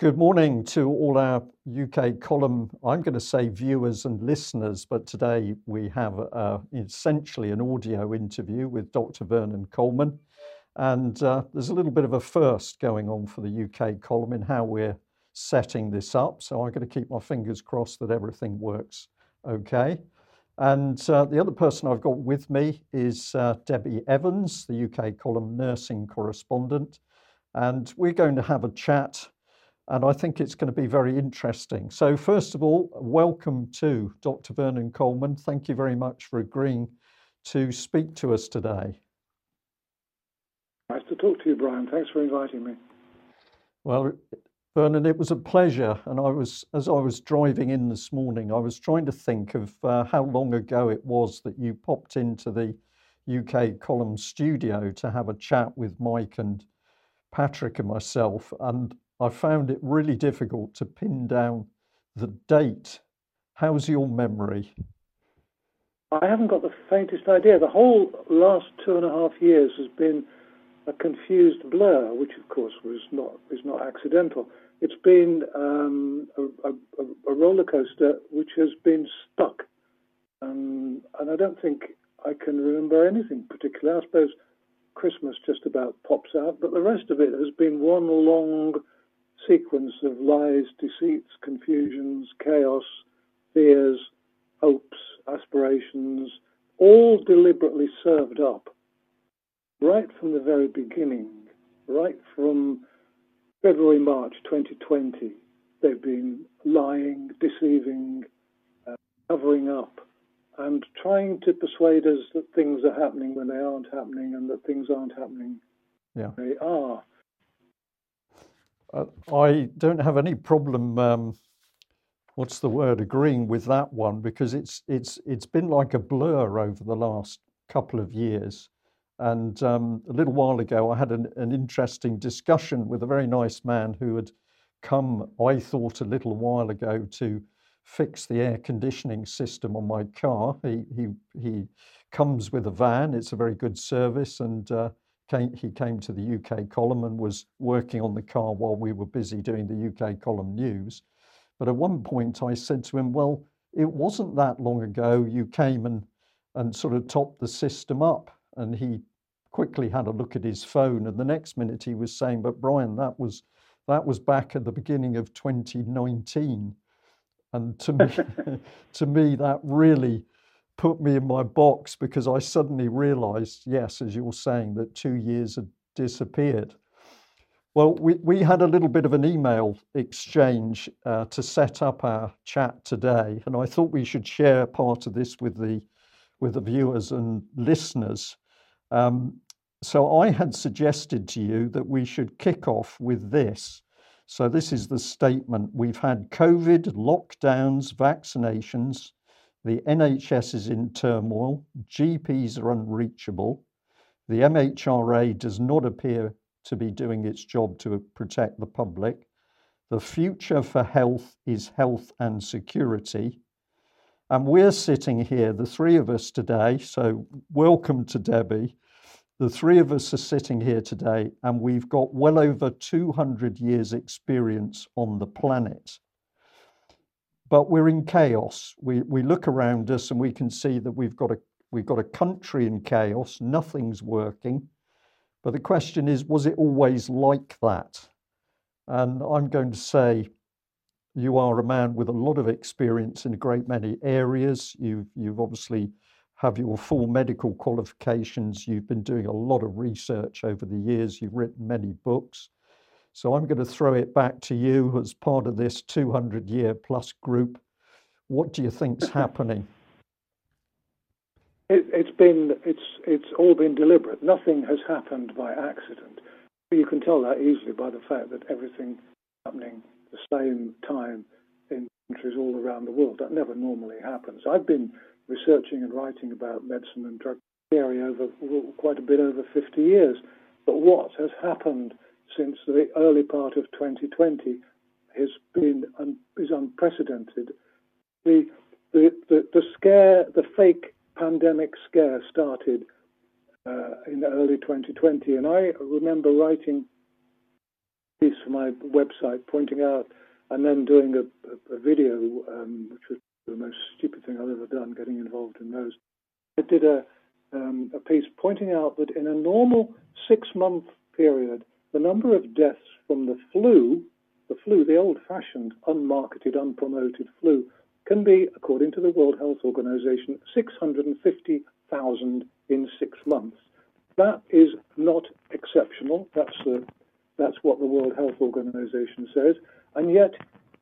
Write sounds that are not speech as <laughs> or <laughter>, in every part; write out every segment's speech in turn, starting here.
Good morning to all our UK column, I'm going to say viewers and listeners, but today we have uh, essentially an audio interview with Dr. Vernon Coleman. And uh, there's a little bit of a first going on for the UK column in how we're setting this up. So I'm going to keep my fingers crossed that everything works okay. And uh, the other person I've got with me is uh, Debbie Evans, the UK column nursing correspondent. And we're going to have a chat and I think it's going to be very interesting. So, first of all, welcome to Dr. Vernon Coleman. Thank you very much for agreeing to speak to us today. Nice to talk to you, Brian. Thanks for inviting me. Well, Vernon, it was a pleasure. And I was, as I was driving in this morning, I was trying to think of uh, how long ago it was that you popped into the UK column studio to have a chat with Mike and Patrick and myself. And I found it really difficult to pin down the date. How's your memory? I haven't got the faintest idea. The whole last two and a half years has been a confused blur, which of course was not is not accidental. It's been um, a, a, a, roller coaster which has been stuck, um, and I don't think I can remember anything particularly. I suppose Christmas just about pops out, but the rest of it has been one long sequence of lies, deceits, confusions, chaos, fears, hopes, aspirations, all deliberately served up right from the very beginning, right from February, March 2020. They've been lying, deceiving, uh, covering up, and trying to persuade us that things are happening when they aren't happening and that things aren't happening. Yeah. They are. Uh, I don't have any problem. Um, what's the word? Agreeing with that one because it's it's it's been like a blur over the last couple of years. And um, a little while ago, I had an, an interesting discussion with a very nice man who had come, I thought, a little while ago to fix the air conditioning system on my car. He he he comes with a van. It's a very good service, and uh, came, he came to the UK column and was working on the car while we were busy doing the UK column news. But at one point I said to him, Well, it wasn't that long ago you came and, and sort of topped the system up. And he quickly had a look at his phone. And the next minute he was saying, But Brian, that was that was back at the beginning of 2019. And to me, <laughs> to me, that really put me in my box because I suddenly realized, yes, as you're saying, that two years had disappeared. Well, we, we had a little bit of an email exchange uh, to set up our chat today, and I thought we should share part of this with the with the viewers and listeners. Um, so I had suggested to you that we should kick off with this. So this is the statement: We've had COVID, lockdowns, vaccinations, the NHS is in turmoil, GPs are unreachable, the MHRA does not appear to be doing its job to protect the public. The future for health is health and security. And we're sitting here, the three of us today. So, welcome to Debbie. The three of us are sitting here today, and we've got well over 200 years' experience on the planet but we're in chaos. We, we look around us and we can see that we've got, a, we've got a country in chaos, nothing's working. But the question is, was it always like that? And I'm going to say, you are a man with a lot of experience in a great many areas. You've, you've obviously have your full medical qualifications. You've been doing a lot of research over the years. You've written many books. So I'm going to throw it back to you as part of this 200 year plus group. What do you think's <laughs> happening? It, has been it's it's all been deliberate. Nothing has happened by accident. You can tell that easily by the fact that everything happening the same time in countries all around the world. That never normally happens. I've been researching and writing about medicine and drug theory over quite a bit over 50 years. But what has happened since the early part of 2020 has been un, is unprecedented. The, the, the, the, scare, the fake pandemic scare started uh, in early 2020, and I remember writing piece for my website pointing out, and then doing a, a, a video, um, which was the most stupid thing I've ever done, getting involved in those. I did a, um, a piece pointing out that in a normal six month period, the number of deaths from the flu, the flu, the old fashioned, unmarketed, unpromoted flu, can be, according to the World Health Organization, 650,000 in six months. That is not exceptional. That's, the, that's what the World Health Organization says. And yet,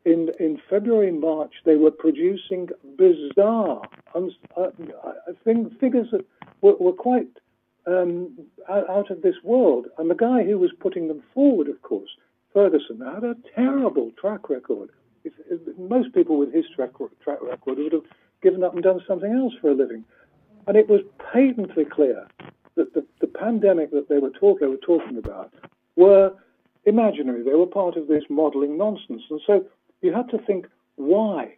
in, in February, March, they were producing bizarre uh, figures that were, were quite um, out of this world. And the guy who was putting them forward, of course, Ferguson, had a terrible track record. If, if most people with his track, track record would have given up and done something else for a living. And it was patently clear that the, the pandemic that they were, talk, they were talking about were imaginary. They were part of this modeling nonsense. And so you had to think, why?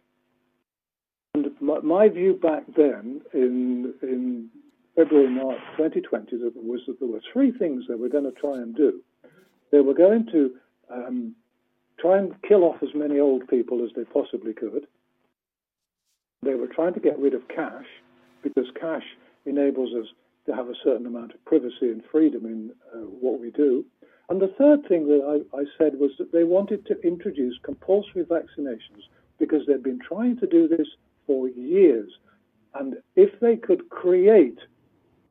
And my, my view back then, in, in February, March 2020, was that there were three things they were going to try and do. They were going to um, try and kill off as many old people as they possibly could. They were trying to get rid of cash because cash enables us to have a certain amount of privacy and freedom in uh, what we do. And the third thing that I, I, said was that they wanted to introduce compulsory vaccinations because they'd been trying to do this for years. And if they could create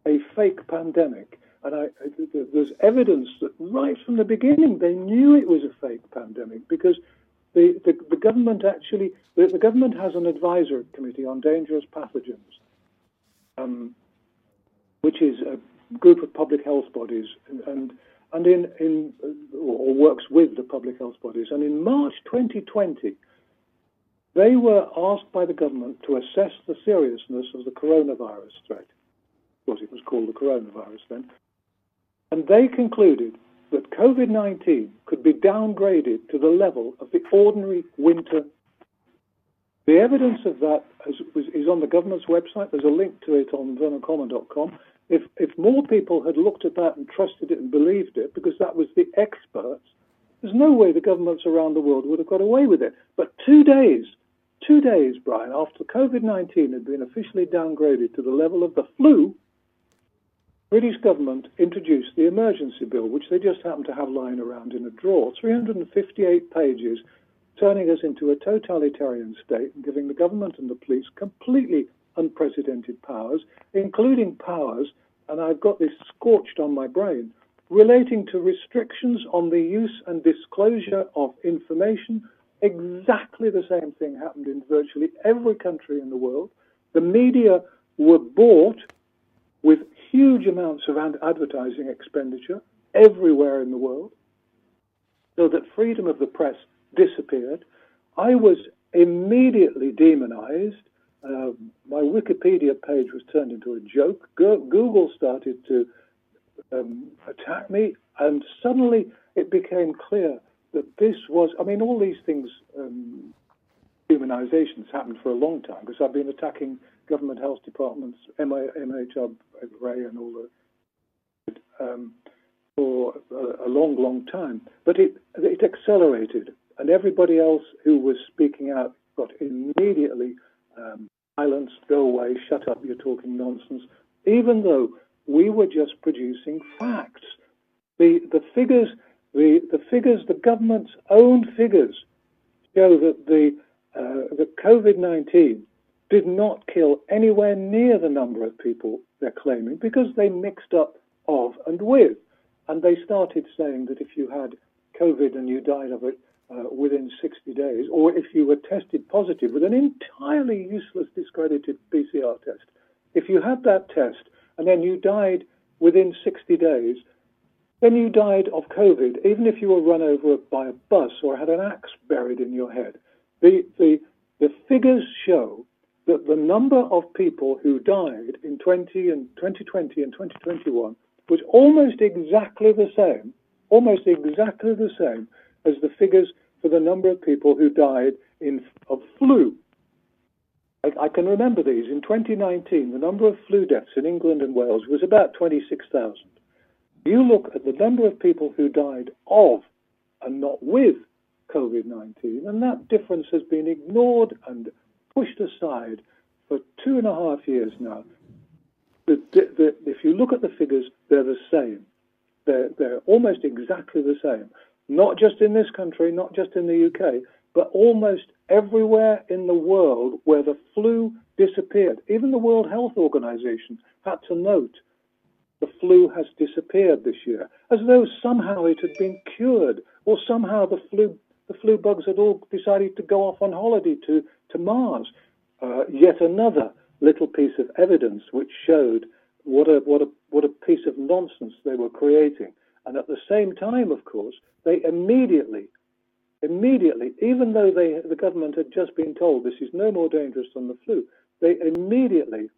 a fake pandemic, and I, there's evidence that right from the beginning they knew it was a fake pandemic because the, the, the government actually, the, the, government has an advisory committee on dangerous pathogens, um, which is a group of public health bodies and, and, and in, in or works with the public health bodies. And in March 2020, they were asked by the government to assess the seriousness of the coronavirus threat. Course, it was called the coronavirus then. And they concluded that COVID 19 could be downgraded to the level of the ordinary winter. The evidence of that is, is on the government's website. There's a link to it on vernoncoleman.com. If, if more people had looked at that and trusted it and believed it, because that was the experts, there's no way the governments around the world would have got away with it. But two days, two days, Brian, after COVID 19 had been officially downgraded to the level of the flu, British government introduced the emergency bill, which they just happened to have lying around in a drawer, 358 pages, turning us into a totalitarian state and giving the government and the police completely unprecedented powers, including powers, and I've got this scorched on my brain, relating to restrictions on the use and disclosure of information. Exactly the same thing happened in virtually every country in the world. The media were bought with huge amounts of advertising expenditure everywhere in the world, so that freedom of the press disappeared. I was immediately demonized. Uh, my Wikipedia page was turned into a joke. Google started to um, attack me, and suddenly it became clear that this was, I mean, all these things, um, humanizations happened for a long time because I've been attacking government health departments, MHR, Ray, and all the um, for a, a, long, long time. But it it accelerated, and everybody else who was speaking out got immediately um, silenced, go away, shut up, you're talking nonsense. Even though we were just producing facts, the the figures, the the figures, the government's own figures show that the uh, the COVID nineteen did not kill anywhere near the number of people they're claiming because they mixed up of and with. And they started saying that if you had COVID and you died of it uh, within 60 days, or if you were tested positive with an entirely useless, discredited PCR test, if you had that test and then you died within 60 days, then you died of COVID, even if you were run over by a bus or had an axe buried in your head. The, the, the figures show that the number of people who died in 20 and 2020 and 2021 was almost exactly the same, almost exactly the same as the figures for the number of people who died in, of flu. I, I can remember these. In 2019, the number of flu deaths in England and Wales was about 26,000. You look at the number of people who died of and not with COVID 19. And that difference has been ignored and pushed aside for two and a half years now. The, the, the, if you look at the figures, they're the same. They're, they're almost exactly the same. Not just in this country, not just in the UK, but almost everywhere in the world where the flu disappeared. Even the World Health Organization had to note the flu has disappeared this year, as though somehow it had been cured, or somehow the flu the flu bugs had all decided to go off on holiday to, to Mars. Uh, yet another little piece of evidence which showed what a, what, a, what a piece of nonsense they were creating. And at the same time, of course, they immediately, immediately, even though they, the government had just been told this is no more dangerous than the flu, they immediately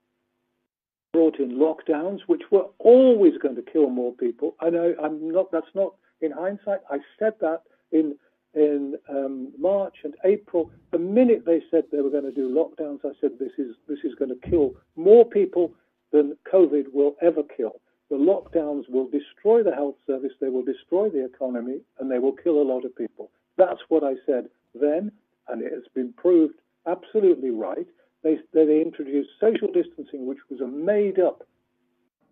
brought in lockdowns, which were always going to kill more people. I know I'm not. That's not in hindsight. I said that in in um, March and April. The minute they said they were going to do lockdowns, I said this is this is going to kill more people than COVID will ever kill. The lockdowns will destroy the health service, they will destroy the economy, and they will kill a lot of people. That's what I said then, and it has been proved absolutely right. They, they introduced social distancing, which was a made up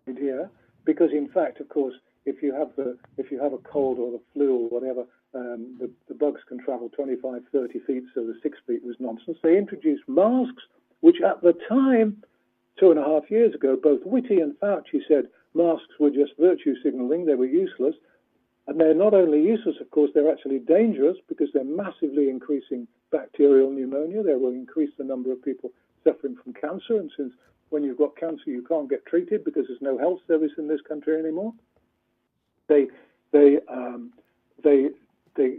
idea, because in fact, of course, if you have the if you have a cold or the flu or whatever, um, the, the bugs can travel 25, 30 feet, so the six feet was nonsense. They introduced masks, which at the time, two and a half years ago, both Whitty and Fauci said masks were just virtue signaling, they were useless. And they're not only useless, of course, they're actually dangerous because they're massively increasing bacterial pneumonia. They will increase the number of people suffering from cancer. And since when you've got cancer, you can't get treated because there's no health service in this country anymore. They, they, um, they they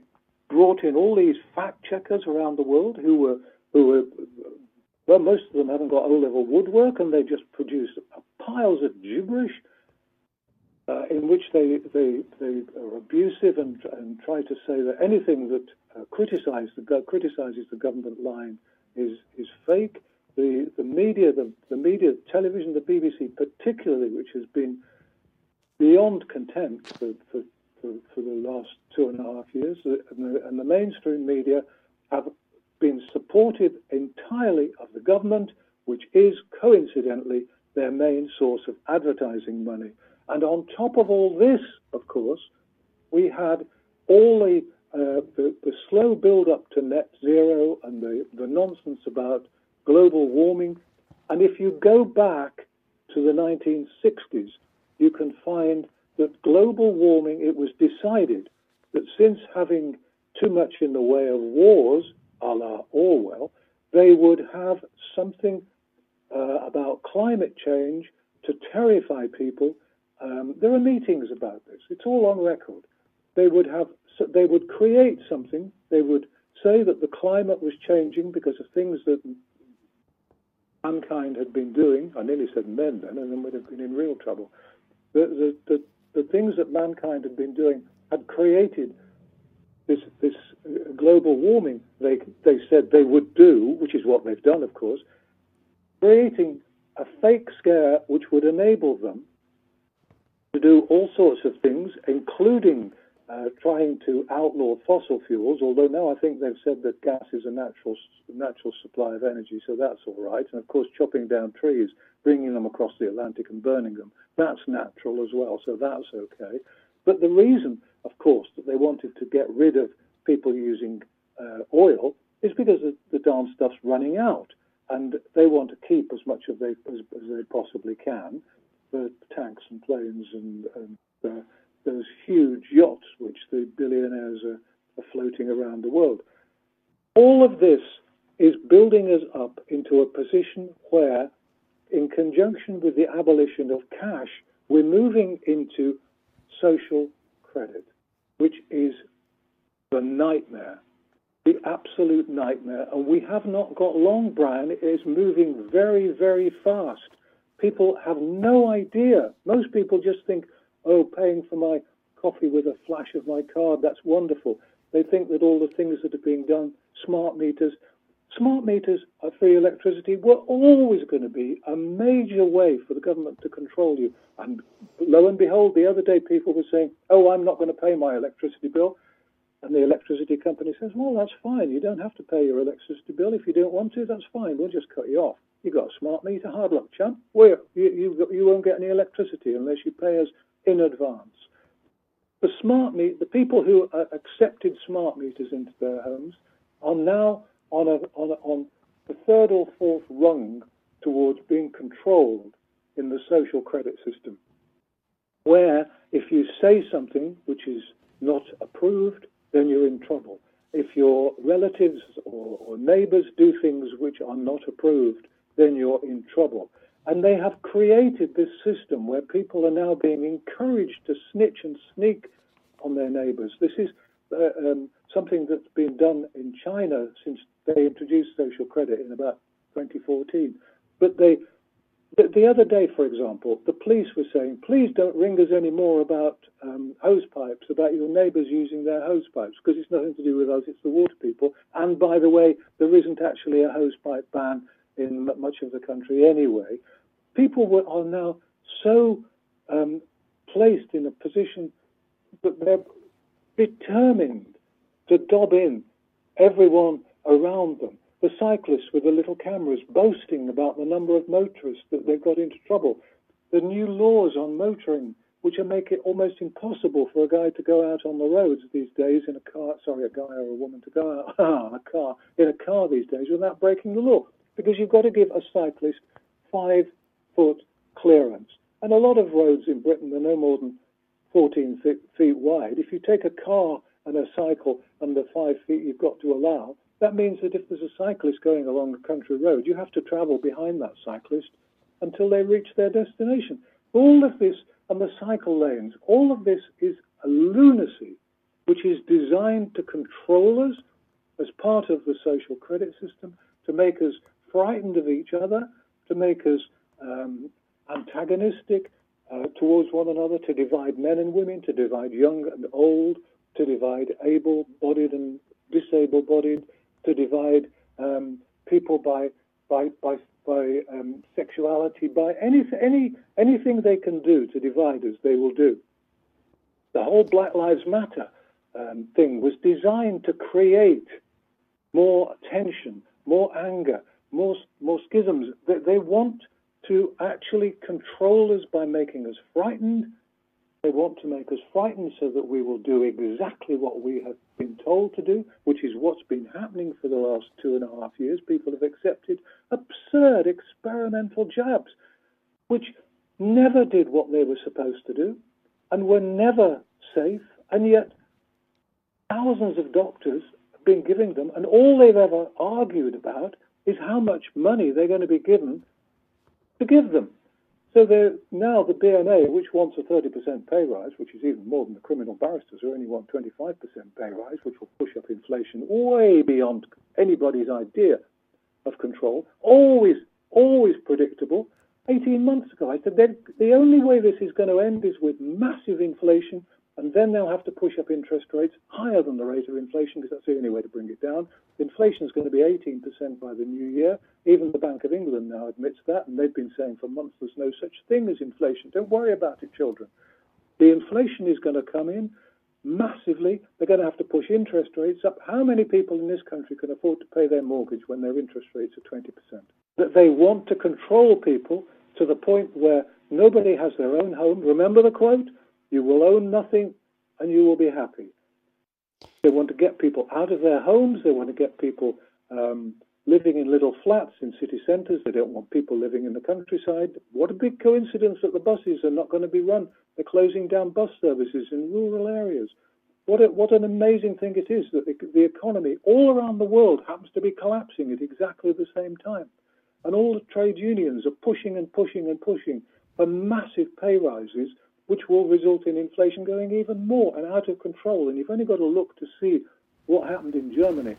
brought in all these fact checkers around the world who were who were well, most of them haven't got O-level woodwork, and they just produced piles of gibberish uh, in which they, they they are abusive and and try to say that anything that uh, criticizes the criticizes the government line is is fake. The the media, the the media, television, the BBC particularly, which has been beyond contempt for, for for, for the last two and a half years, and the, and the mainstream media have been supportive entirely of the government, which is coincidentally their main source of advertising money. And on top of all this, of course, we had all the, uh, the, the, slow build up to net zero and the, the nonsense about global warming. And if you go back to the 1960s, you can find that global warming, it was decided that since having too much in the way of wars, a la Orwell, they would have something uh, about climate change to terrify people. Um, there are meetings about this. It's all on record. They would have, they would create something. They would say that the climate was changing because of things that mankind had been doing. I nearly said men then, and then we'd have been in real trouble. The things that mankind had been doing had created this this uh, global warming they they said they would do, which is what they've done, of course, creating a fake scare which would enable them to do all sorts of things, including uh, trying to outlaw fossil fuels. Although now I think they've said that gas is a natural natural supply of energy, so that's all right. And of course, chopping down trees, bringing them across the Atlantic and burning them that's natural as well, so that's okay. But the reason, of course, that they wanted to get rid of people using uh, oil is because the, the darn stuff's running out, and they want to keep as much of they as, as they possibly can for tanks and planes and, and uh, those huge yachts which the billionaires are, are floating around the world. All of this is building us up into a position where in conjunction with the abolition of cash, we're moving into social credit, which is the nightmare, the absolute nightmare. And we have not got long, Brian. It is moving very, very fast. People have no idea. Most people just think, oh, paying for my coffee with a flash of my card, that's wonderful. They think that all the things that are being done, smart meters, smart meters of free electricity were always going to be a major way for the government to control you. And lo and behold, the other day people were saying, oh, I'm not going to pay my electricity bill. And the electricity company says, well, that's fine. You don't have to pay your electricity bill. If you don't want to, that's fine. We'll just cut you off. You've got a smart meter, hard luck, chum. Well, you, you, you won't get any electricity unless you pay us in advance. The smart meter, the people who accepted smart meters into their homes are now on, a, on, a, on the third or fourth rung towards being controlled in the social credit system, where if you say something which is not approved, then you're in trouble. If your relatives or, or neighbors do things which are not approved, then you're in trouble. And they have created this system where people are now being encouraged to snitch and sneak on their neighbors. This is uh, um, something that's been done in China since they introduced social credit in about 2014. But they the, the, other day, for example, the police were saying, please don't ring us anymore about um, hose pipes, about your neighbours using their hose pipes, because it's nothing to do with us, it's the water people. And by the way, there isn't actually a hose pipe ban in much of the country anyway. People were, are now so um, placed in a position that they're determined to dob in everyone around them the cyclists with the little cameras boasting about the number of motorists that they've got into trouble, the new laws on motoring, which make it almost impossible for a guy to go out on the roads these days in a car, sorry, a guy or a woman to go out <laughs> ah, a car, in a car these days without breaking the law, because you've got to give a cyclist five foot clearance. And a lot of roads in Britain are no more than 14 feet, feet wide. If you take a car and a cycle under five feet, you've got to allow, that means that if there's a cyclist going along a country road, you have to travel behind that cyclist until they reach their destination. All of this, and the cycle lanes, all of this is a lunacy which is designed to control us as part of the social credit system, to make us frightened of each other, to make us um, antagonistic uh, towards one another, to divide men and women, to divide young and old, to divide able bodied and disabled bodied, to divide um, people by by by by um, sexuality, by any any anything they can do to divide us, they will do. The whole Black Lives Matter um, thing was designed to create more tension, more anger, more more schisms. They, they want to actually control us by making us frightened, they want to make us frightened so that we will do exactly what we have been told to do, which is what's been happening for the last two and a half years. People have accepted absurd experimental jabs, which never did what they were supposed to do and were never safe, and yet thousands of doctors have been giving them, and all they've ever argued about is how much money they're going to be given to give them. So now the BMA, which wants a 30% pay rise, which is even more than the criminal barristers who only want 25% pay rise, which will push up inflation way beyond anybody's idea of control, always, always predictable. 18 months ago, I said the only way this is going to end is with massive inflation and then they'll have to push up interest rates higher than the rate of inflation because that's the only way to bring it down. Inflation is going to be 18% by the new year. Even the Bank of England now admits that, and they've been saying for months there's no such thing as inflation. Don't worry about it, children. The inflation is going to come in massively. They're going to have to push interest rates up. How many people in this country can afford to pay their mortgage when their interest rates are 20%? That they want to control people to the point where nobody has their own home. Remember the quote? You will own nothing and you will be happy. They want to get people out of their homes. They want to get people um, living in little flats in city centres. They don't want people living in the countryside. What a big coincidence that the buses are not going to be run. They're closing down bus services in rural areas. What, a, what an amazing thing it is that the, the economy all around the world happens to be collapsing at exactly the same time. And all the trade unions are pushing and pushing and pushing for massive pay rises which will result in inflation going even more and out of control. And you've only got to look to see what happened in Germany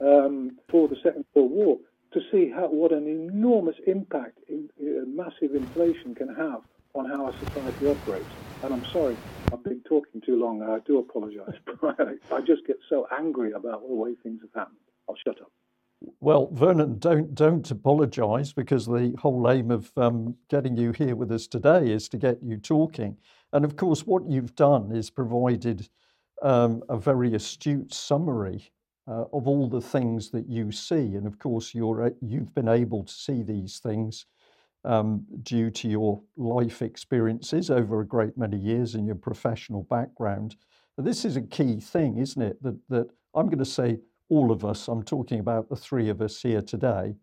um, for the Second World War to see how, what an enormous impact in, uh, massive inflation can have on how a society operates. And I'm sorry, I've been talking too long. I do apologise. <laughs> I just get so angry about the way things have happened. I'll shut up. Well, Vernon, don't don't apologise because the whole aim of um, getting you here with us today is to get you talking. And of course, what you've done is provided um, a very astute summary uh, of all the things that you see. And of course, you're, you've been able to see these things um, due to your life experiences over a great many years and your professional background. But this is a key thing, isn't it? That, that I'm going to say all of us, I'm talking about the three of us here today,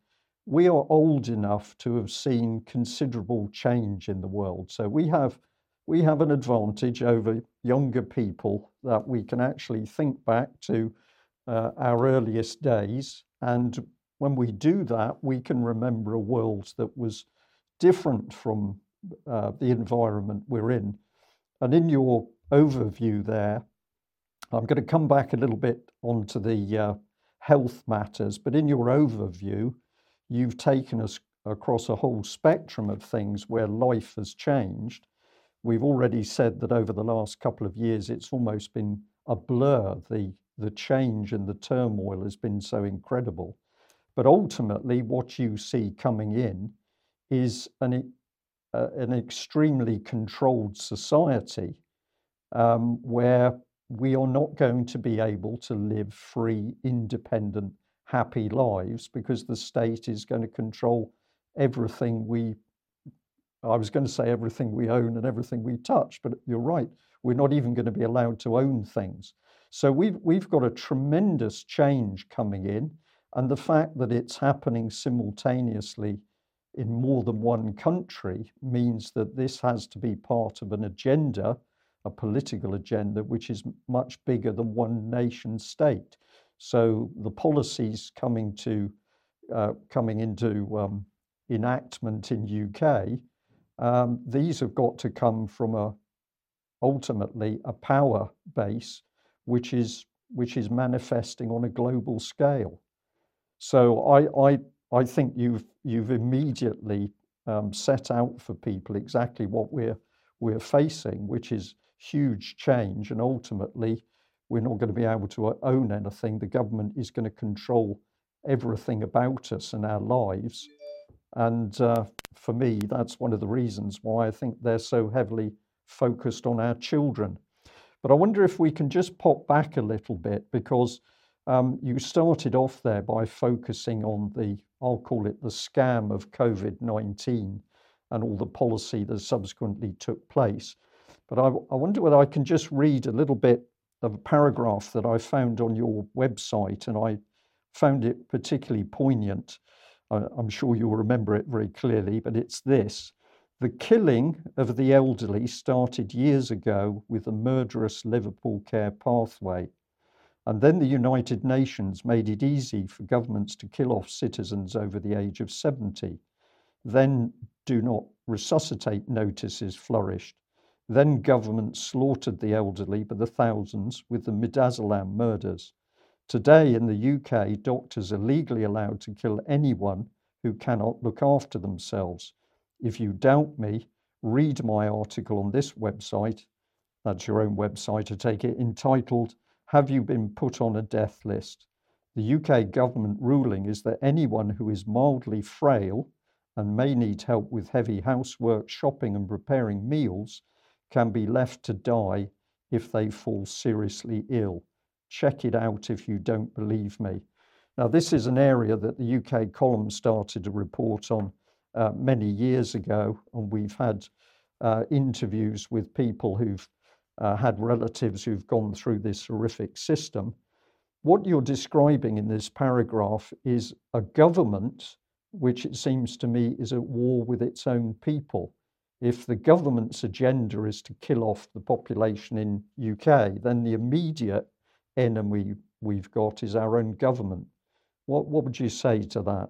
we are old enough to have seen considerable change in the world. So we have we have an advantage over younger people that we can actually think back to uh, our earliest days. And when we do that, we can remember a world that was different from uh, the environment we're in. And in your overview there, I'm going to come back a little bit onto the uh, health matters, but in your overview, you've taken us across a whole spectrum of things where life has changed. We've already said that over the last couple of years, it's almost been a blur. The, the change and the turmoil has been so incredible. But ultimately, what you see coming in is an, uh, an extremely controlled society um, where we are not going to be able to live free, independent, happy lives because the state is going to control everything we I was going to say everything we own and everything we touch, but you're right. We're not even going to be allowed to own things. So we've we've got a tremendous change coming in, and the fact that it's happening simultaneously in more than one country means that this has to be part of an agenda, a political agenda, which is much bigger than one nation state. So the policies coming to uh, coming into um, enactment in UK, um, these have got to come from a ultimately a power base, which is which is manifesting on a global scale. So I I I think you've you've immediately um, set out for people exactly what we're we're facing, which is huge change, and ultimately we're not going to be able to own anything. The government is going to control everything about us and our lives. And uh, for me, that's one of the reasons why I think they're so heavily focused on our children. But I wonder if we can just pop back a little bit because um, you started off there by focusing on the, I'll call it the scam of COVID 19 and all the policy that subsequently took place. But I, I wonder whether I can just read a little bit of a paragraph that I found on your website, and I found it particularly poignant. I'm sure you'll remember it very clearly, but it's this. The killing of the elderly started years ago with the murderous Liverpool Care Pathway. And then the United Nations made it easy for governments to kill off citizens over the age of 70. Then do not resuscitate notices flourished. Then government slaughtered the elderly by the thousands with the midazolam murders. Today in the UK, doctors are legally allowed to kill anyone who cannot look after themselves. If you doubt me, read my article on this website. That's your own website, I take it, entitled Have You Been Put on a Death List? The UK government ruling is that anyone who is mildly frail and may need help with heavy housework, shopping, and preparing meals can be left to die if they fall seriously ill. Check it out if you don't believe me. Now, this is an area that the UK column started a report on uh, many years ago, and we've had uh, interviews with people who've uh, had relatives who've gone through this horrific system. What you're describing in this paragraph is a government which it seems to me is at war with its own people if the government's agenda is to kill off the population in UK, then the immediate enemy we've got is our own government. What what would you say to that?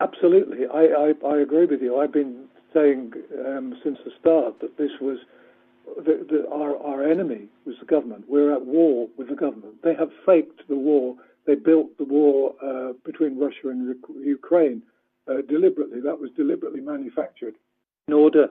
Absolutely, I, I, I agree with you. I've been saying um, since the start that this was our our enemy was the government. We're at war with the government. They have faked the war. They built the war uh, between Russia and Ukraine uh, deliberately. That was deliberately manufactured in order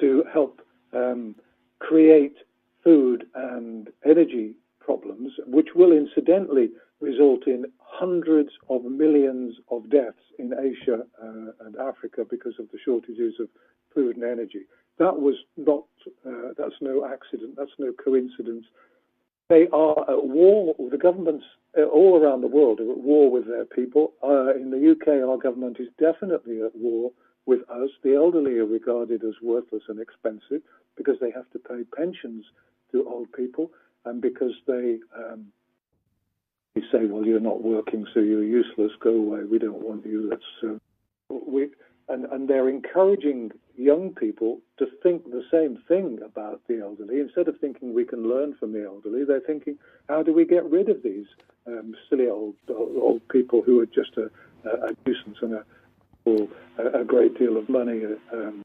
to help um, create food and energy problems, which will incidentally result in hundreds of millions of deaths in Asia uh, and Africa because of the shortages of food and energy. That was not, uh, that's no accident, that's no coincidence. They are at war, with the governments all around the world are at war with their people. Uh, in the UK, our government is definitely at war with us. The elderly are regarded as worthless and expensive because they have to pay pensions to old people and because they um, they say, well, you're not working, so you're useless. Go away. We don't want you. Let's uh, we and and they're encouraging young people to think the same thing about the elderly instead of thinking we can learn from the elderly. They're thinking, how do we get rid of these um, silly old, old, old people who are just a, a, a nuisance and a, a, a great deal of money. Um,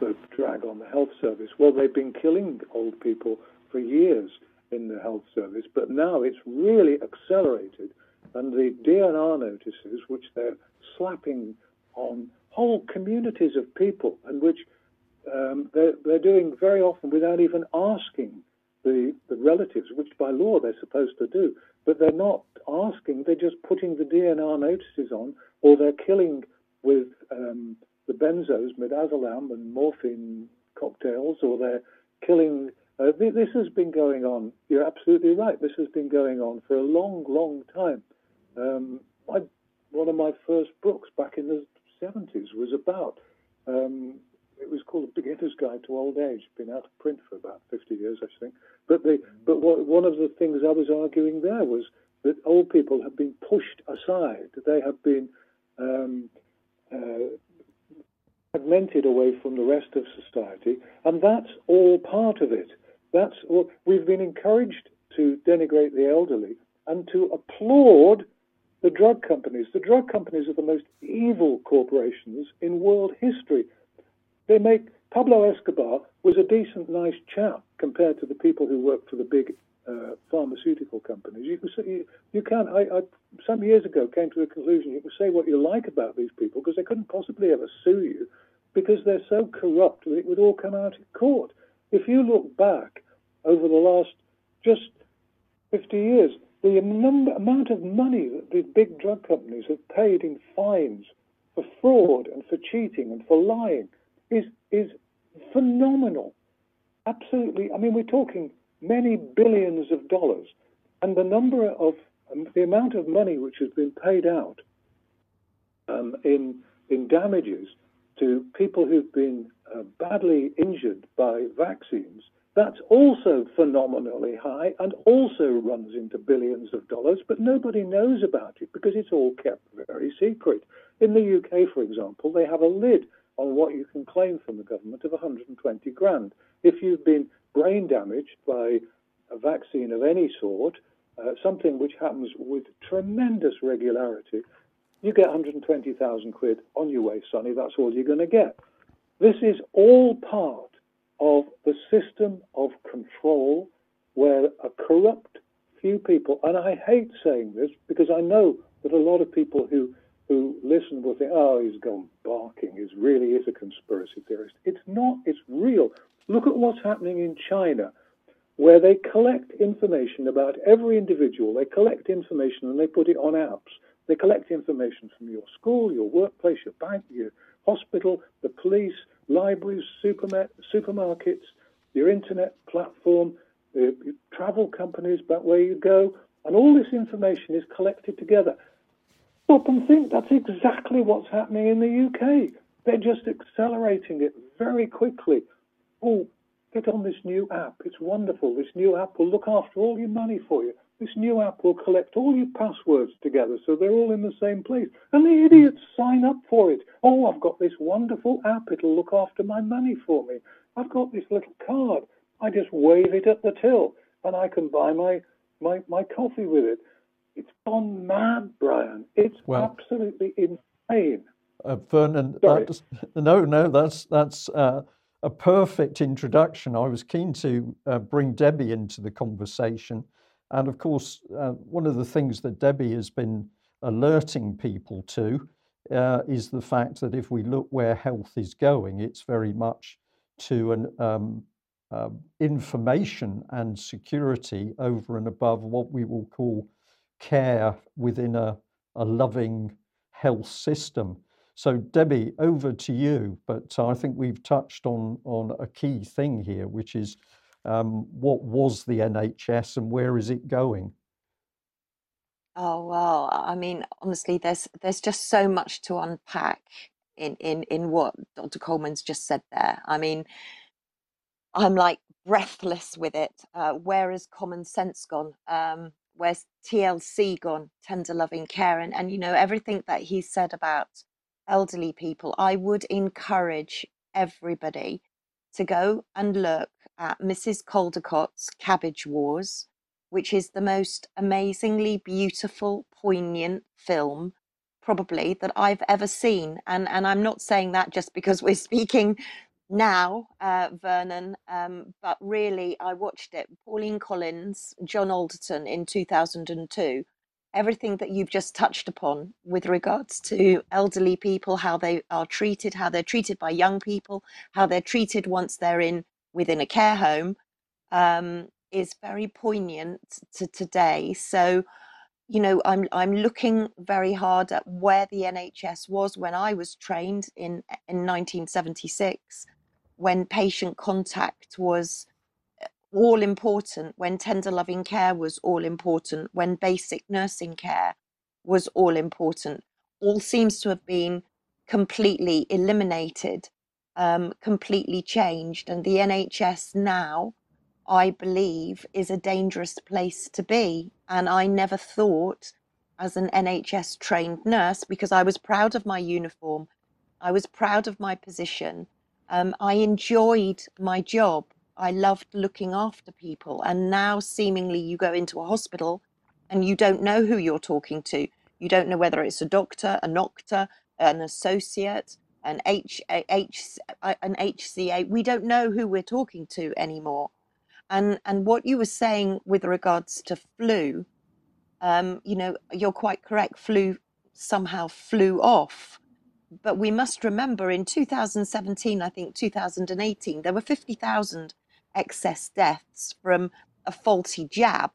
the drag on the health service. Well, they've been killing old people for years in the health service, but now it's really accelerated. And the DNR notices, which they're slapping on whole communities of people, and which um, they're, they're doing very often without even asking the, the relatives, which by law they're supposed to do, but they're not asking, they're just putting the DNR notices on, or they're killing with um, the benzos, midazolam and morphine cocktails, or they're killing. Uh, this has been going on. You're absolutely right. This has been going on for a long, long time. Um, I, one of my first books back in the 70s was about. Um, it was called A Beginner's Guide to Old Age. Been out of print for about 50 years, I think. But the, but what, one of the things I was arguing there was that old people have been pushed aside. They have been um, uh, fragmented away from the rest of society, and that's all part of it. That's we've been encouraged to denigrate the elderly and to applaud the drug companies. The drug companies are the most evil corporations in world history. They make Pablo Escobar was a decent, nice chap compared to the people who work for the big uh, pharmaceutical companies. You can say, you, you can. I, I, some years ago came to the conclusion you can say what you like about these people because they couldn't possibly ever sue you because they're so corrupt that it would all come out in court. If you look back over the last just 50 years, the number, amount of money that the big drug companies have paid in fines for fraud and for cheating and for lying is is phenomenal. Absolutely. I mean, we're talking many billions of dollars, and the number of um, the amount of money which has been paid out um, in in damages to people who've been uh, badly injured by vaccines, that's also phenomenally high and also runs into billions of dollars, but nobody knows about it because it's all kept very secret. In the UK, for example, they have a lid on what you can claim from the government of 120 grand. If you've been brain damaged by a vaccine of any sort, uh, something which happens with tremendous regularity, you get 120,000 quid on your way, Sonny. That's all you're going to get. This is all part of the system of control where a corrupt few people, and I hate saying this because I know that a lot of people who who listen will think, oh, he's gone barking. He really is a conspiracy theorist. It's not. It's real. Look at what's happening in China, where they collect information about every individual. They collect information and they put it on apps. They collect information from your school, your workplace, your bank, your hospital, the police, libraries, supermarkets, your internet platform, the travel companies about where you go, and all this information is collected together. Stop and think that's exactly what's happening in the UK. They're just accelerating it very quickly. Oh, get on this new app. It's wonderful. This new app will look after all your money for you. This new app will collect all your passwords together so they're all in the same place. And the idiots sign up for it. Oh, I've got this wonderful app. It'll look after my money for me. I've got this little card. I just wave it at the till and I can buy my, my, my coffee with it. It's gone mad, Brian. It's well, absolutely insane. Uh, Vernon, no, no, that's that's uh, a perfect introduction. I was keen to uh, bring Debbie into the conversation and of course, uh, one of the things that Debbie has been alerting people to uh, is the fact that if we look where health is going, it's very much to an um, uh, information and security over and above what we will call care within a, a loving health system. So, Debbie, over to you. But I think we've touched on, on a key thing here, which is um, what was the NHS and where is it going? Oh well, I mean, honestly, there's there's just so much to unpack in in in what Dr. Coleman's just said there. I mean, I'm like breathless with it. Uh, where has common sense gone? Um, where's TLC gone? Tender loving care, and and you know everything that he said about elderly people. I would encourage everybody to go and look at Mrs. Caldicot's Cabbage Wars which is the most amazingly beautiful, poignant film probably that I've ever seen. And and I'm not saying that just because we're speaking now, uh, Vernon, um, but really I watched it. Pauline Collins, John Alderton in 2002. Everything that you've just touched upon with regards to elderly people, how they are treated, how they're treated by young people, how they're treated once they're in within a care home, um, is very poignant to today. So, you know, I'm I'm looking very hard at where the NHS was when I was trained in in 1976, when patient contact was uh, all important, when tender loving care was all important, when basic nursing care was all important. All seems to have been completely eliminated, um, completely changed, and the NHS now I believe is a dangerous place to be. And I never thought, as an NHS trained nurse, because I was proud of my uniform, I was proud of my position, um, I enjoyed my job. I loved looking after people. And now, seemingly, you go into a hospital and you don't know who you're talking to. You don't know whether it's a doctor, a doctor, an associate, an H, H, an HCA. We don't know who we're talking to anymore. And and what you were saying with regards to flu, um, you know, you're quite correct. Flu somehow flew off. But we must remember in 2017, I think 2018, there were 50,000 excess deaths from a faulty jab.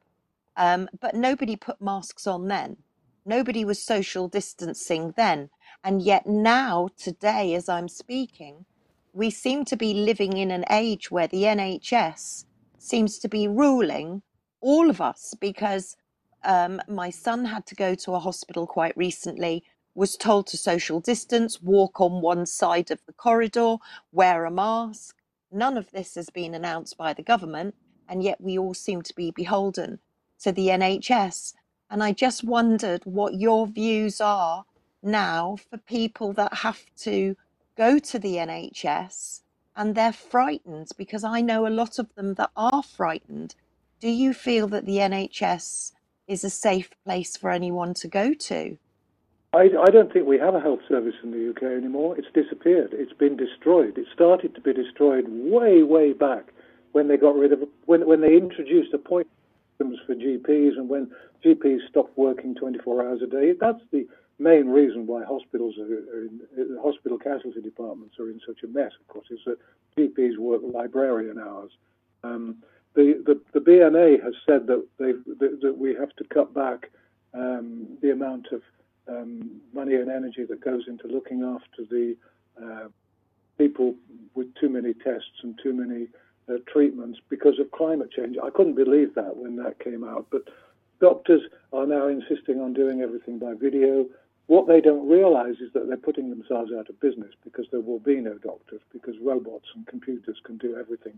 Um, but nobody put masks on then. Nobody was social distancing then. And yet now, today, as I'm speaking, we seem to be living in an age where the NHS seems to be ruling all of us because um, my son had to go to a hospital quite recently, was told to social distance, walk on one side of the corridor, wear a mask. None of this has been announced by the government, and yet we all seem to be beholden to the NHS. And I just wondered what your views are now for people that have to go to the NHS and they're frightened because I know a lot of them that are frightened. Do you feel that the NHS is a safe place for anyone to go to? I, I, don't think we have a health service in the UK anymore. It's disappeared. It's been destroyed. It started to be destroyed way, way back when they got rid of when when they introduced appointments for GPs and when GPs stopped working 24 hours a day. That's the main reason why hospitals are, are in, uh, hospital casualty departments are in such a mess, of course, is that GPs work librarian hours. Um, the, the, the BMA has said that, that, that we have to cut back um, the amount of um, money and energy that goes into looking after the uh, people with too many tests and too many uh, treatments because of climate change. I couldn't believe that when that came out, but doctors are now insisting on doing everything by video. What they don't realize is that they're putting themselves out of business because there will be no doctors, because robots and computers can do everything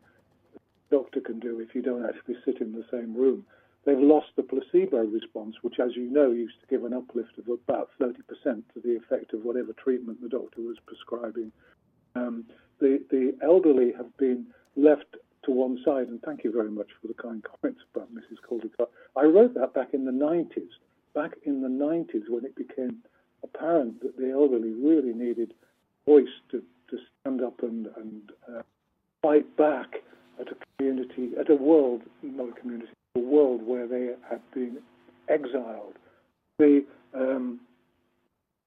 a doctor can do if you don't actually sit in the same room. They've lost the placebo response, which, as you know, used to give an uplift of about 30% to the effect of whatever treatment the doctor was prescribing. Um, the, the elderly have been left to one side, and thank you very much for the kind comments about Mrs. Caldicot. I wrote that back in the 90s, back in the 90s when it became apparent that the elderly really needed voice to, to stand up and, and uh, fight back at a community, at a world, not a community, a world where they had been exiled. The, um,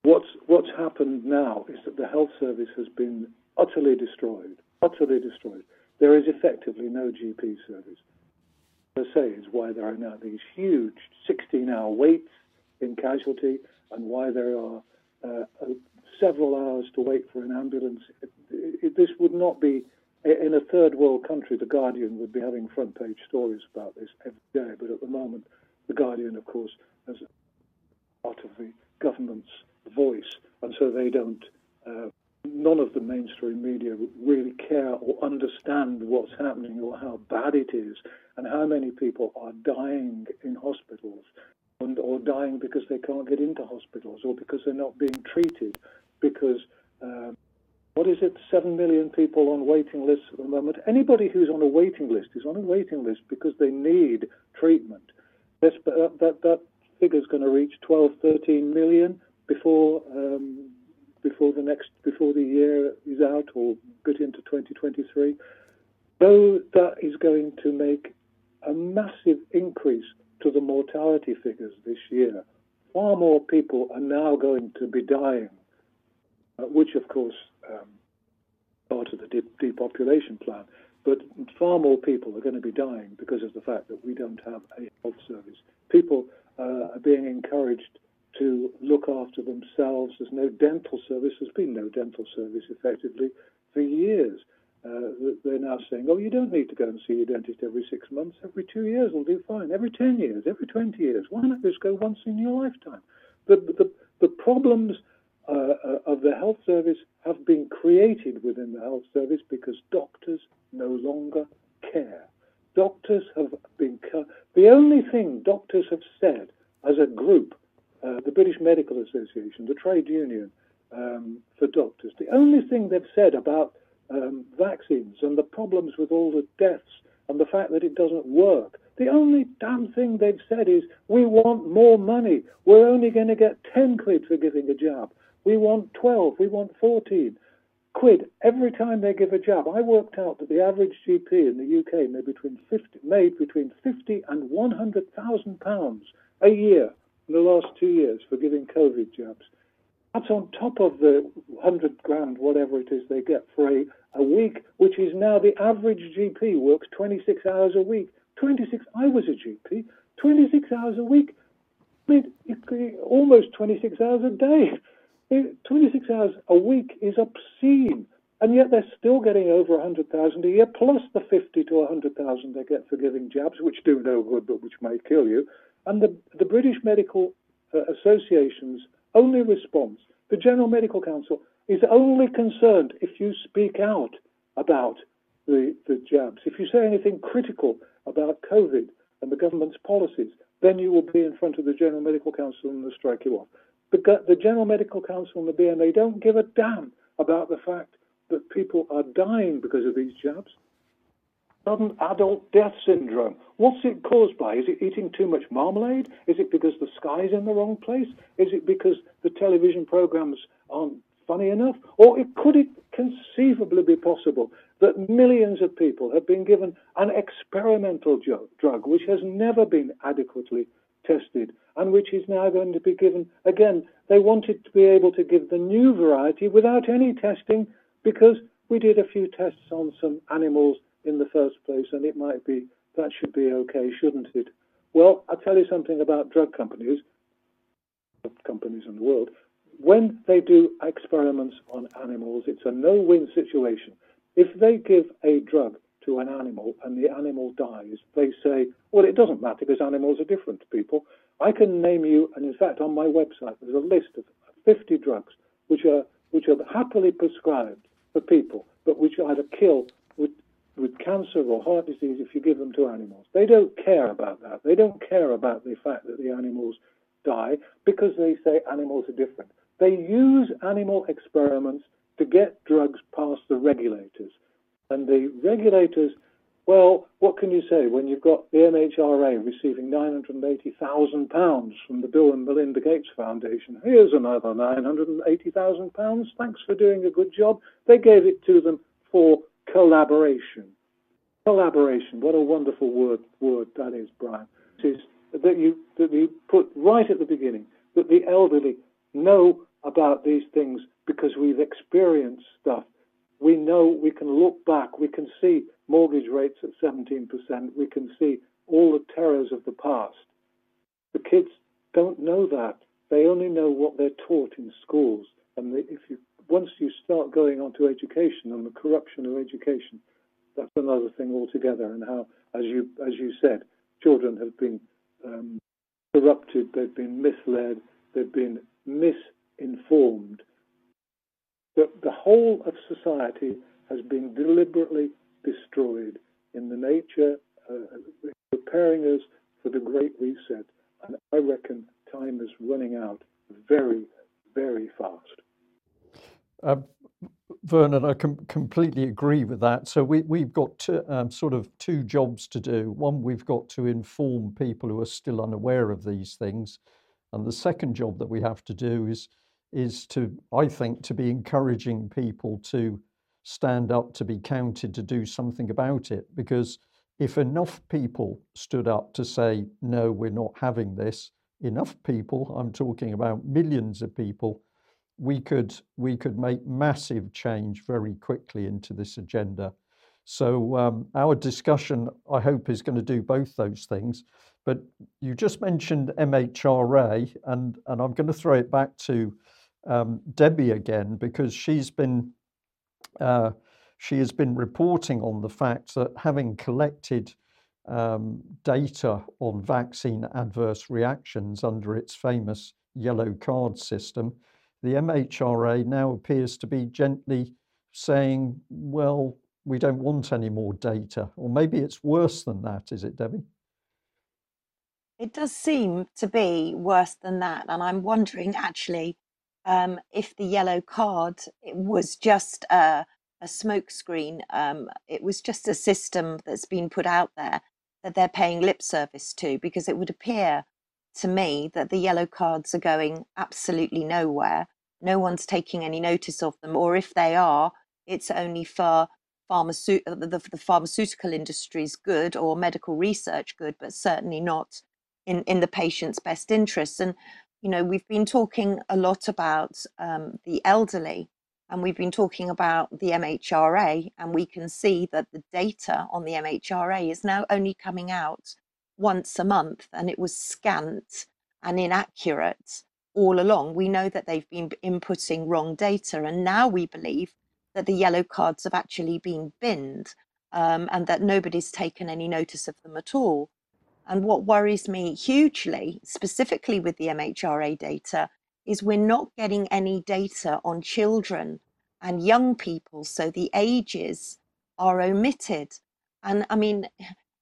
what's, what's happened now is that the health service has been utterly destroyed, utterly destroyed. There is effectively no GP service. per se, is why there are now these huge 16 hour waits in casualty and why there are uh, uh, several hours to wait for an ambulance. It, it, this would not be, in a third world country, The Guardian would be having front page stories about this every day, but at the moment, The Guardian, of course, has part of the government's voice, and so they don't. Uh, none of the mainstream media really care or understand what's happening or how bad it is and how many people are dying in hospitals and, or dying because they can't get into hospitals or because they're not being treated because um, what is it, 7 million people on waiting lists at the moment. Anybody who's on a waiting list is on a waiting list because they need treatment. That's, that, that, that figure is going to reach 12, 13 million before um, before the next before the year is out or get into 2023. Though that is going to make a massive increase to the mortality figures this year. Far more people are now going to be dying, uh, which of course um, part of the de- depopulation plan. But far more people are going to be dying because of the fact that we don't have a health service. People uh, are being encouraged to look after themselves. There's no dental service. There's been no dental service effectively for years. Uh, they're now saying, oh, you don't need to go and see your dentist every six months. Every two years will do fine. Every 10 years, every 20 years. Why not just go once in your lifetime? The, the, the problems uh, uh, of the health service have been created within the health service because doctors no longer care. Doctors have been. the only thing doctors have said as a group uh, the British Medical Association, the trade union um, for doctors, the only thing they've said about um, vaccines and the problems with all the deaths and the fact that it doesn't work, the only damn thing they've said is, we want more money. We're only going to get 10 quid for giving a jab. We want 12, we want 14 quid every time they give a jab. I worked out that the average GP in the UK made between 50, made between 50 and 100,000 pounds a year in the last two years for giving COVID jabs. That's on top of the 100 grand, whatever it is they get for a, a week, which is now the average GP works 26 hours a week. 26, I was a GP, 26 hours a week. I mean, almost 26 hours a day. 26 hours a week is obscene. And yet they're still getting over 100,000 a year, plus the 50 to 100,000 they get for giving jabs, which do no good but which may kill you. And the, the British Medical uh, Association's only response, the General Medical Council, is only concerned if you speak out about the, the jabs. If you say anything critical about COVID and the government's policies, then you will be in front of the General Medical Council and they'll strike you off. The, the General Medical Council and the BMA don't give a damn about the fact that people are dying because of these jabs sudden adult death syndrome. What's it caused by? Is it eating too much marmalade? Is it because the sky's in the wrong place? Is it because the television programs aren't funny enough? Or it, could it conceivably be possible that millions of people have been given an experimental drug which has never been adequately tested and which is now going to be given again? They wanted to be able to give the new variety without any testing because we did a few tests on some animals in the first place, and it might be that should be okay, shouldn't it? Well, I'll tell you something about drug companies, companies in the world. When they do experiments on animals, it's a no win situation. If they give a drug to an animal and the animal dies, they say, well, it doesn't matter because animals are different to people. I can name you, and in fact, on my website, there's a list of 50 drugs which are, which are happily prescribed for people, but which either kill with cancer or heart disease if you give them to animals. They don't care about that. They don't care about the fact that the animals die because they say animals are different. They use animal experiments to get drugs past the regulators. And the regulators, well, what can you say when you've got the MHRA receiving £980,000 from the Bill and Melinda Gates Foundation? Here's another £980,000. Thanks for doing a good job. They gave it to them for collaboration. Collaboration, what a wonderful word word that is, Brian. Is that you that you put right at the beginning that the elderly know about these things because we've experienced stuff. We know we can look back, we can see mortgage rates at 17%, we can see all the terrors of the past. The kids don't know that. They only know what they're taught in schools. And if you once you start going on to education and the corruption of education, that's another thing altogether. And how, as you as you said, children have been um, corrupted, they've been misled, they've been misinformed. The, the whole of society has been deliberately destroyed in the nature, uh, preparing us for the Great Reset. And I reckon time is running out very, very fast. Uh, Vernon, I com- completely agree with that. So we, we've got two, um, sort of two jobs to do. One, we've got to inform people who are still unaware of these things. And the second job that we have to do is, is to, I think, to be encouraging people to stand up, to be counted, to do something about it. Because if enough people stood up to say, no, we're not having this, enough people, I'm talking about millions of people, we could we could make massive change very quickly into this agenda. So um, our discussion, I hope, is going to do both those things. But you just mentioned MHRA, and and I'm going to throw it back to um, Debbie again because she's been uh, she has been reporting on the fact that having collected um, data on vaccine adverse reactions under its famous yellow card system, the MHRA now appears to be gently saying, well, we don't want any more data. Or maybe it's worse than that, is it, Debbie? It does seem to be worse than that. And I'm wondering actually um, if the yellow card was just a, a smokescreen, um, it was just a system that's been put out there that they're paying lip service to, because it would appear to me that the yellow cards are going absolutely nowhere no one's taking any notice of them, or if they are, it's only for pharmaceut- uh, the, the pharmaceutical industry's good or medical research good, but certainly not in, in the patient's best interests. And, you know, we've been talking a lot about um, the elderly and we've been talking about the MHRA, and we can see that the data on the MHRA is now only coming out once a month, and it was scant and inaccurate all along. We know that they've been inputting wrong data, and now we believe that the yellow cards have actually been binned um, and that nobody's taken any notice of them at all. And what worries me hugely, specifically with the MHRA data, is we're not getting any data on children and young people. So the ages are omitted. And I mean,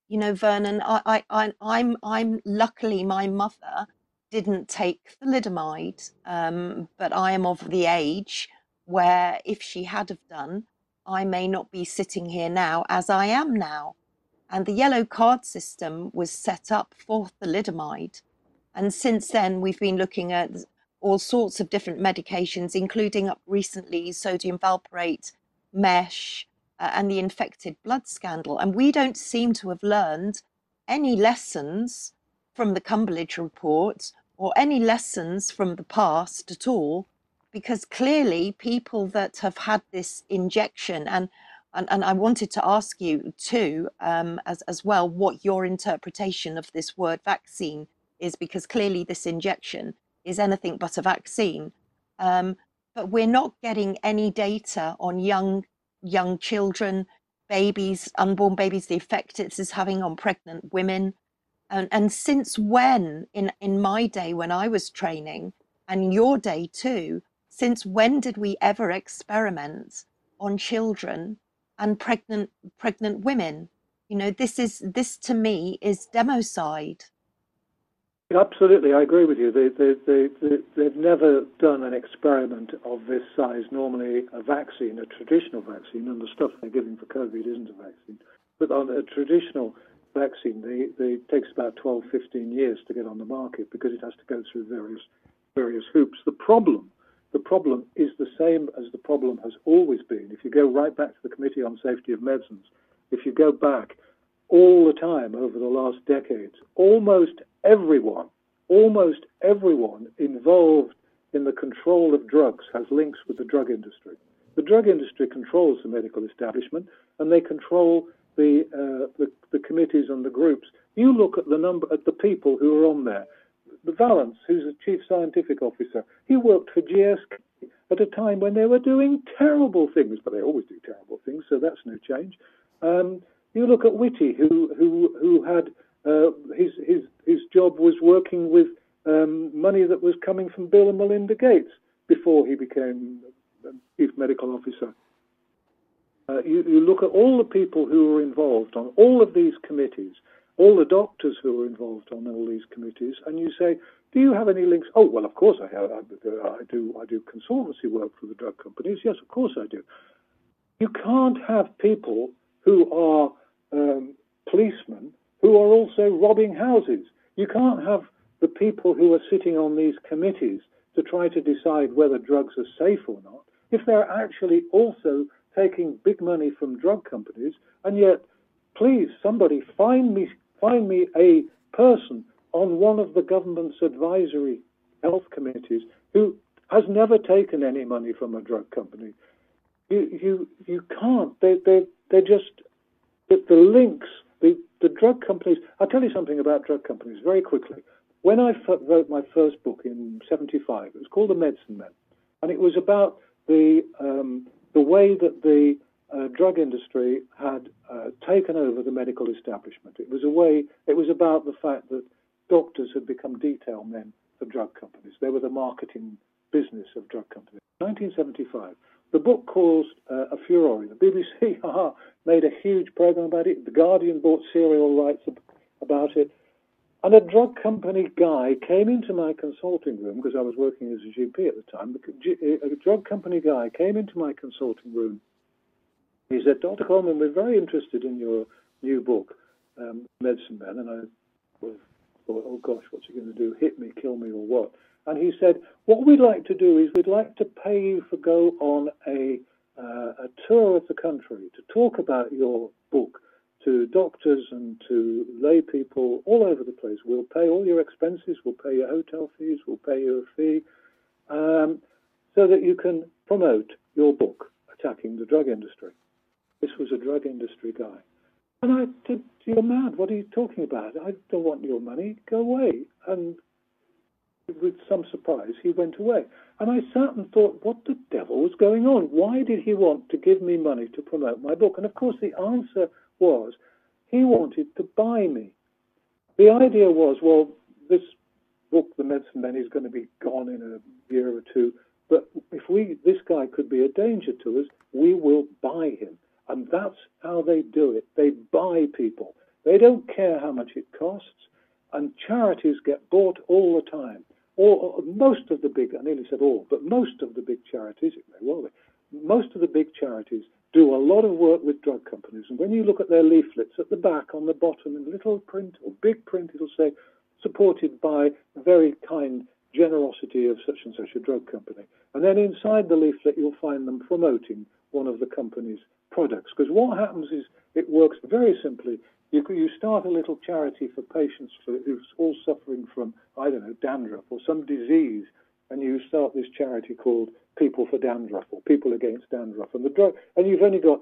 you know, Vernon, I, I, I'm, I'm luckily my mother didn't take thalidomide, um, but I am of the age where if she had have done, I may not be sitting here now as I am now. And the yellow card system was set up for thalidomide. And since then, we've been looking at all sorts of different medications, including up recently sodium valproate, mesh, uh, and the infected blood scandal. And we don't seem to have learned any lessons from the Cumberlege report or any lessons from the past at all, because clearly people that have had this injection and and, and I wanted to ask you too, um, as as well, what your interpretation of this word vaccine is, because clearly this injection is anything but a vaccine. Um, but we're not getting any data on young young children, babies, unborn babies, the effect it is having on pregnant women, and, and since when, in, in my day when I was training, and your day too, since when did we ever experiment on children and pregnant pregnant women? You know, this is this to me is democide. Absolutely, I agree with you. They, they, they, they, they've never done an experiment of this size. Normally, a vaccine, a traditional vaccine, and the stuff they're giving for COVID isn't a vaccine, but on a traditional vaccine, they, they, it takes about 12, 15 years to get on the market because it has to go through various various hoops. The problem, the problem is the same as the problem has always been. If you go right back to the Committee on Safety of Medicines, if you go back all the time over the last decades, almost everyone, almost everyone involved in the control of drugs has links with the drug industry. The drug industry controls the medical establishment and they control the, uh, the, the committees and the groups, you look at the number at the people who are on there. The Vallance, who's the chief scientific officer, he worked for GSK at a time when they were doing terrible things, but they always do terrible things, so that's no change. Um, you look at Whitty, who who who had uh, his his his job was working with um, money that was coming from Bill and Melinda Gates before he became chief medical officer. Uh, you, you look at all the people who were involved on all of these committees, all the doctors who were involved on all these committees, and you say, do you have any links? Oh, well, of course I have. I, I do. I do consultancy work for the drug companies. Yes, of course I do. You can't have people who are um, policemen who are also robbing houses. You can't have the people who are sitting on these committees to try to decide whether drugs are safe or not if they're actually also taking big money from drug companies, and yet, please, somebody find me find me a person on one of the government's advisory health committees who has never taken any money from a drug company. You you you can't. They they they're just the, the links. The the drug companies. I'll tell you something about drug companies very quickly. When I wrote my first book in '75, it was called The Medicine Men, and it was about the um, the way that the uh, drug industry had uh, taken over the medical establishment. It was a way. It was about the fact that doctors had become detail men for drug companies. They were the marketing business of drug companies. 1975. The book caused uh, a furore. The BBC <laughs> made a huge program about it. The Guardian bought serial rights about it. And a drug company guy came into my consulting room because I was working as a GP at the time. A drug company guy came into my consulting room. He said, Dr. Coleman, we're very interested in your new book, um, Medicine Man. And I thought, oh gosh, what's he going to do? Hit me, kill me, or what? And he said, what we'd like to do is we'd like to pay you for go on a, uh, a tour of the country to talk about your book to doctors and to lay people all over the place. We'll pay all your expenses, we'll pay your hotel fees, we'll pay you a fee, um, so that you can promote your book, Attacking the Drug Industry. This was a drug industry guy. And I said, You're mad. What are you talking about? I don't want your money. Go away. And with some surprise, he went away. And I sat and thought, What the devil was going on? Why did he want to give me money to promote my book? And of course, the answer was he wanted to buy me. The idea was, well, this book, The Medicine Men, is going to be gone in a year or two. But if we, this guy could be a danger to us, we will buy him. And that's how they do it. They buy people. They don't care how much it costs. And charities get bought all the time. Or, most of the big, I nearly said all, but most of the big charities, it may well be, most of the big charities do a lot of work with drug companies. And when you look at their leaflets at the back, on the bottom, in little print or big print, it'll say, supported by very kind generosity of such and such a drug company. And then inside the leaflet, you'll find them promoting one of the company's products. Because what happens is it works very simply. You, you start a little charity for patients for, who's all suffering from, I don't know, dandruff or some disease, and you start this charity called people for dandruff or people against dandruff. And the drug, and you've only got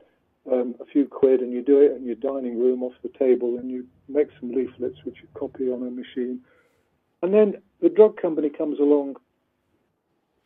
um, a few quid, and you do it in your dining room off the table, and you make some leaflets which you copy on a machine, and then the drug company comes along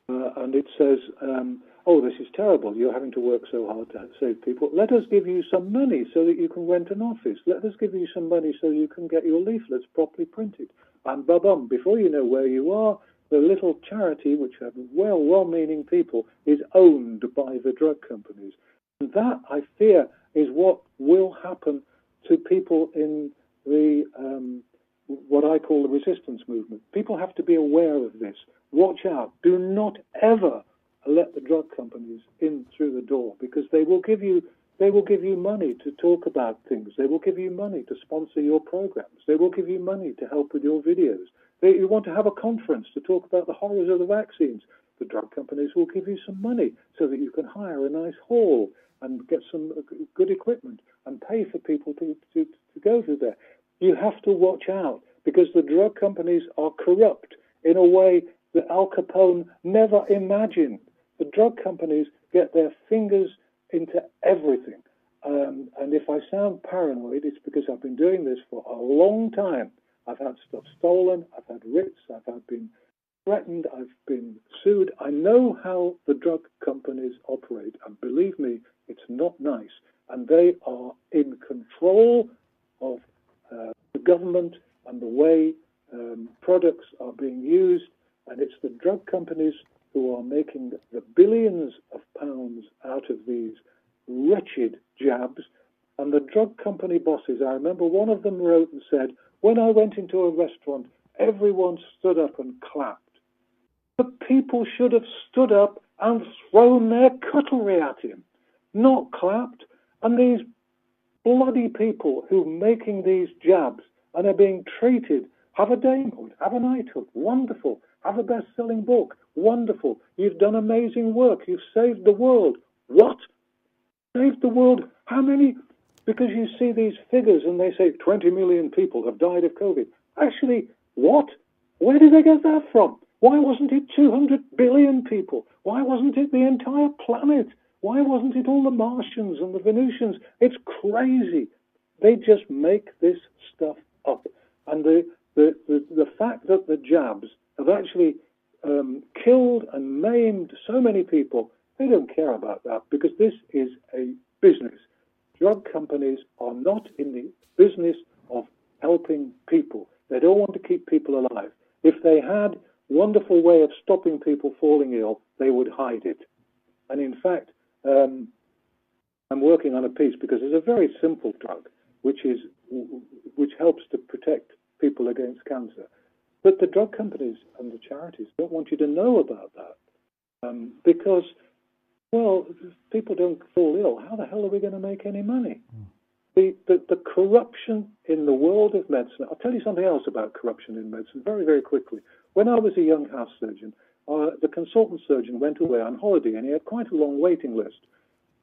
uh, and it says, um, "Oh, this is terrible. You're having to work so hard to save people. Let us give you some money so that you can rent an office. Let us give you some money so you can get your leaflets properly printed." And ba-bum, before you know where you are, the little charity, which have well, well-meaning people, is owned by the drug companies. And that, I fear, is what will happen to people in the um, what I call the resistance movement. People have to be aware of this. Watch out. Do not ever let the drug companies in through the door because they will give you they will give you money to talk about things. They will give you money to sponsor your programs. They will give you money to help with your videos. They, you want to have a conference to talk about the horrors of the vaccines. The drug companies will give you some money so that you can hire a nice hall and get some good equipment and pay for people to, to, to go through there. You have to watch out because the drug companies are corrupt in a way that Al Capone never imagined. The drug companies get their fingers into everything. Um, and if I sound paranoid, it's because I've been doing this for a long time. I've had stuff stolen, I've had writs, I've had been threatened, I've been sued. I know how the drug companies operate, and believe me, it's not nice. And they are in control of uh, the government and the way um, products are being used, and it's the drug companies who are making the billions of pounds out of these wretched jabs. And the drug company bosses, I remember one of them wrote and said, When I went into a restaurant, everyone stood up and clapped. The people should have stood up and thrown their cutlery at him, not clapped. And these bloody people who are making these jabs and are being treated have a damehood, have a knighthood, wonderful. Have a best selling book, wonderful. You've done amazing work, you've saved the world. What? Saved the world? How many? Because you see these figures and they say 20 million people have died of COVID. Actually, what? Where did they get that from? Why wasn't it 200 billion people? Why wasn't it the entire planet? Why wasn't it all the Martians and the Venusians? It's crazy. They just make this stuff up. And the, the, the, the fact that the jabs have actually um, killed and maimed so many people, they don't care about that because this is a business. Drug companies are not in the business of helping people. They don't want to keep people alive. If they had wonderful way of stopping people falling ill, they would hide it. And in fact, um, I'm working on a piece because it's a very simple drug, which is which helps to protect people against cancer. But the drug companies and the charities don't want you to know about that um, because, well, people don't fall ill. How the hell are we going to make any money? Mm. The, the, the corruption in the world of medicine. I'll tell you something else about corruption in medicine very, very quickly. When I was a young house surgeon, uh, the consultant surgeon went away on holiday and he had quite a long waiting list.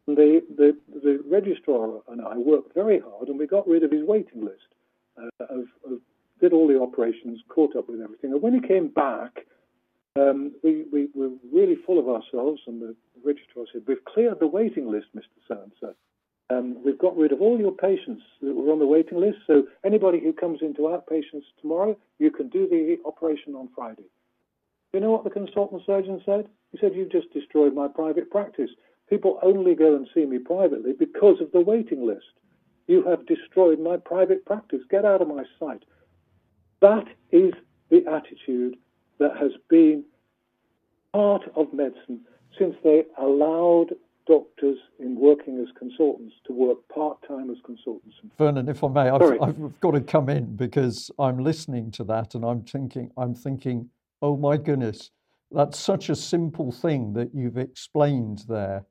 And the, the, the registrar and I worked very hard and we got rid of his waiting list uh, of, of, did all the operations, caught up with everything. And when he came back, um, we, we were really full of ourselves and the registrar said, we've cleared the waiting list, Mr. So-and-so. Um, we've got rid of all your patients that were on the waiting list. So anybody who comes into outpatients tomorrow, you can do the operation on Friday. You know what the consultant surgeon said? He said, You've just destroyed my private practice. People only go and see me privately because of the waiting list. You have destroyed my private practice. Get out of my sight. That is the attitude that has been part of medicine since they allowed doctors in working as consultants to work part time as consultants. Vernon, if I may, I've, I've, got to come in because I'm listening to that and I'm thinking, I'm thinking, oh my goodness, that's such a simple thing that you've explained there.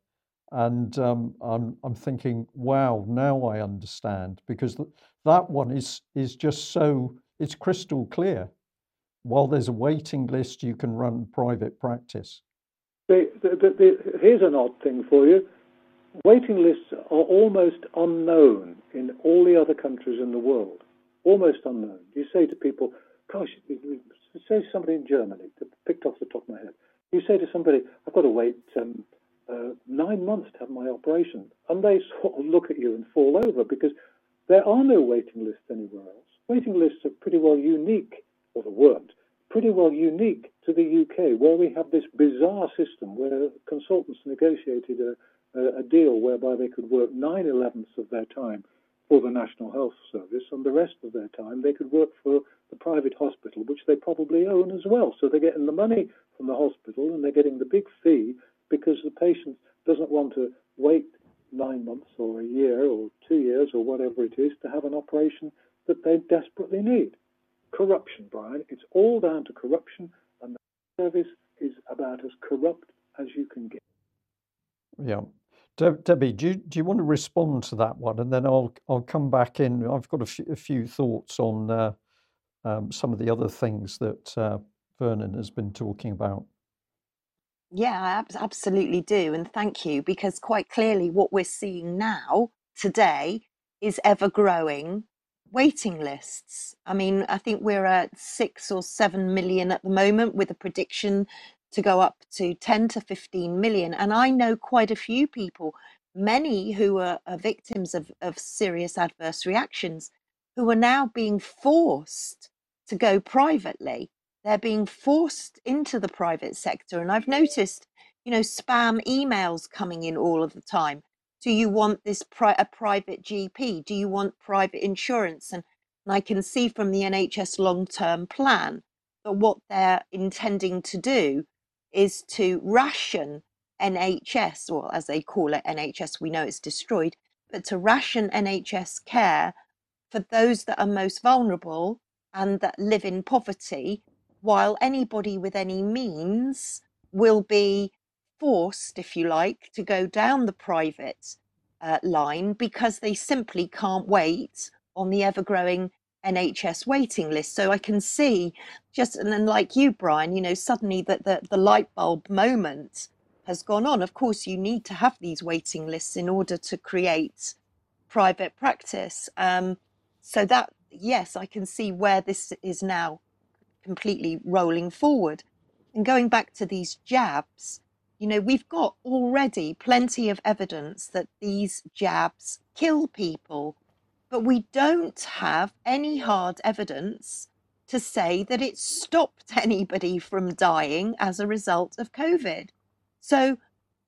And um, I'm, I'm thinking, wow, now I understand because th- that one is, is just so, it's crystal clear. While there's a waiting list, you can run private practice. Here's an odd thing for you. Waiting lists are almost unknown in all the other countries in the world. Almost unknown. You say to people, gosh, say somebody in Germany, picked off the top of my head. You say to somebody, I've got to wait um, uh, nine months to have my operation. And they sort of look at you and fall over because there are no waiting lists anywhere else. Waiting lists are pretty well unique, or the weren't, pretty well unique to the UK, where we have this bizarre system where consultants negotiated a, a, a deal whereby they could work nine elevenths of their time for the National Health Service, and the rest of their time they could work for the private hospital, which they probably own as well. So they're getting the money from the hospital and they're getting the big fee because the patient doesn't want to wait nine months or a year or two years or whatever it is to have an operation that they desperately need corruption, Brian. It's all down to corruption, and the service is about as corrupt as you can get. Yeah. De- Debbie, do you, do you want to respond to that one, and then I'll I'll come back in. I've got a, f- a few thoughts on uh, um, some of the other things that uh, Vernon has been talking about. Yeah, I ab- absolutely do, and thank you because quite clearly what we're seeing now today is ever growing waiting lists. I mean, I think we're at six or seven million at the moment with a prediction to go up to 10 to 15 million. And I know quite a few people many who are, are victims of, of serious adverse reactions who are now being forced to go privately. They're being forced into the private sector. And I've noticed, you know, spam emails coming in all of the time. Do you want this pri- a private GP? Do you want private insurance? And, and I can see from the NHS long term plan that what they're intending to do is to ration NHS, or as they call it, NHS, we know it's destroyed, but to ration NHS care for those that are most vulnerable and that live in poverty, while anybody with any means will be forced, if you like, to go down the private uh, line because they simply can't wait on the ever growing NHS waiting list. So I can see just, and then like you, Brian, you know, suddenly that the, the light bulb moment has gone on. Of course, you need to have these waiting lists in order to create private practice. Um, so that, yes, I can see where this is now completely rolling forward. And going back to these jabs, you know, we've got already plenty of evidence that these jabs kill people, but we don't have any hard evidence to say that it stopped <laughs> anybody from dying as a result of COVID. So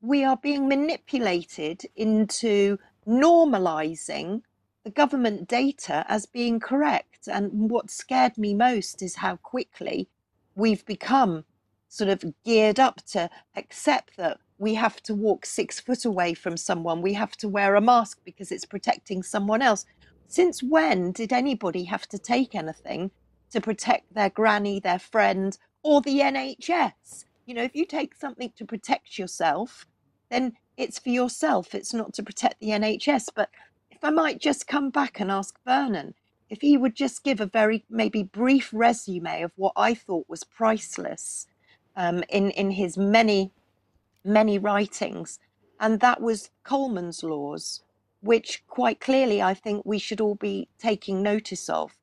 we are being manipulated into normalizing the government data as being correct. And what scared me most is how quickly we've become sort of geared up to accept that we have to walk six foot away from someone, we have to wear a mask because it's protecting someone else. Since when did anybody have to take anything to protect their granny, their friend, or the NHS? You know, if you take something to protect yourself, then it's for yourself, it's not to protect the NHS. But if I might just come back and ask Vernon, if he would just give a very maybe brief resume of what I thought was priceless um, in in his many many writings, and that was Coleman's laws, which quite clearly I think we should all be taking notice of,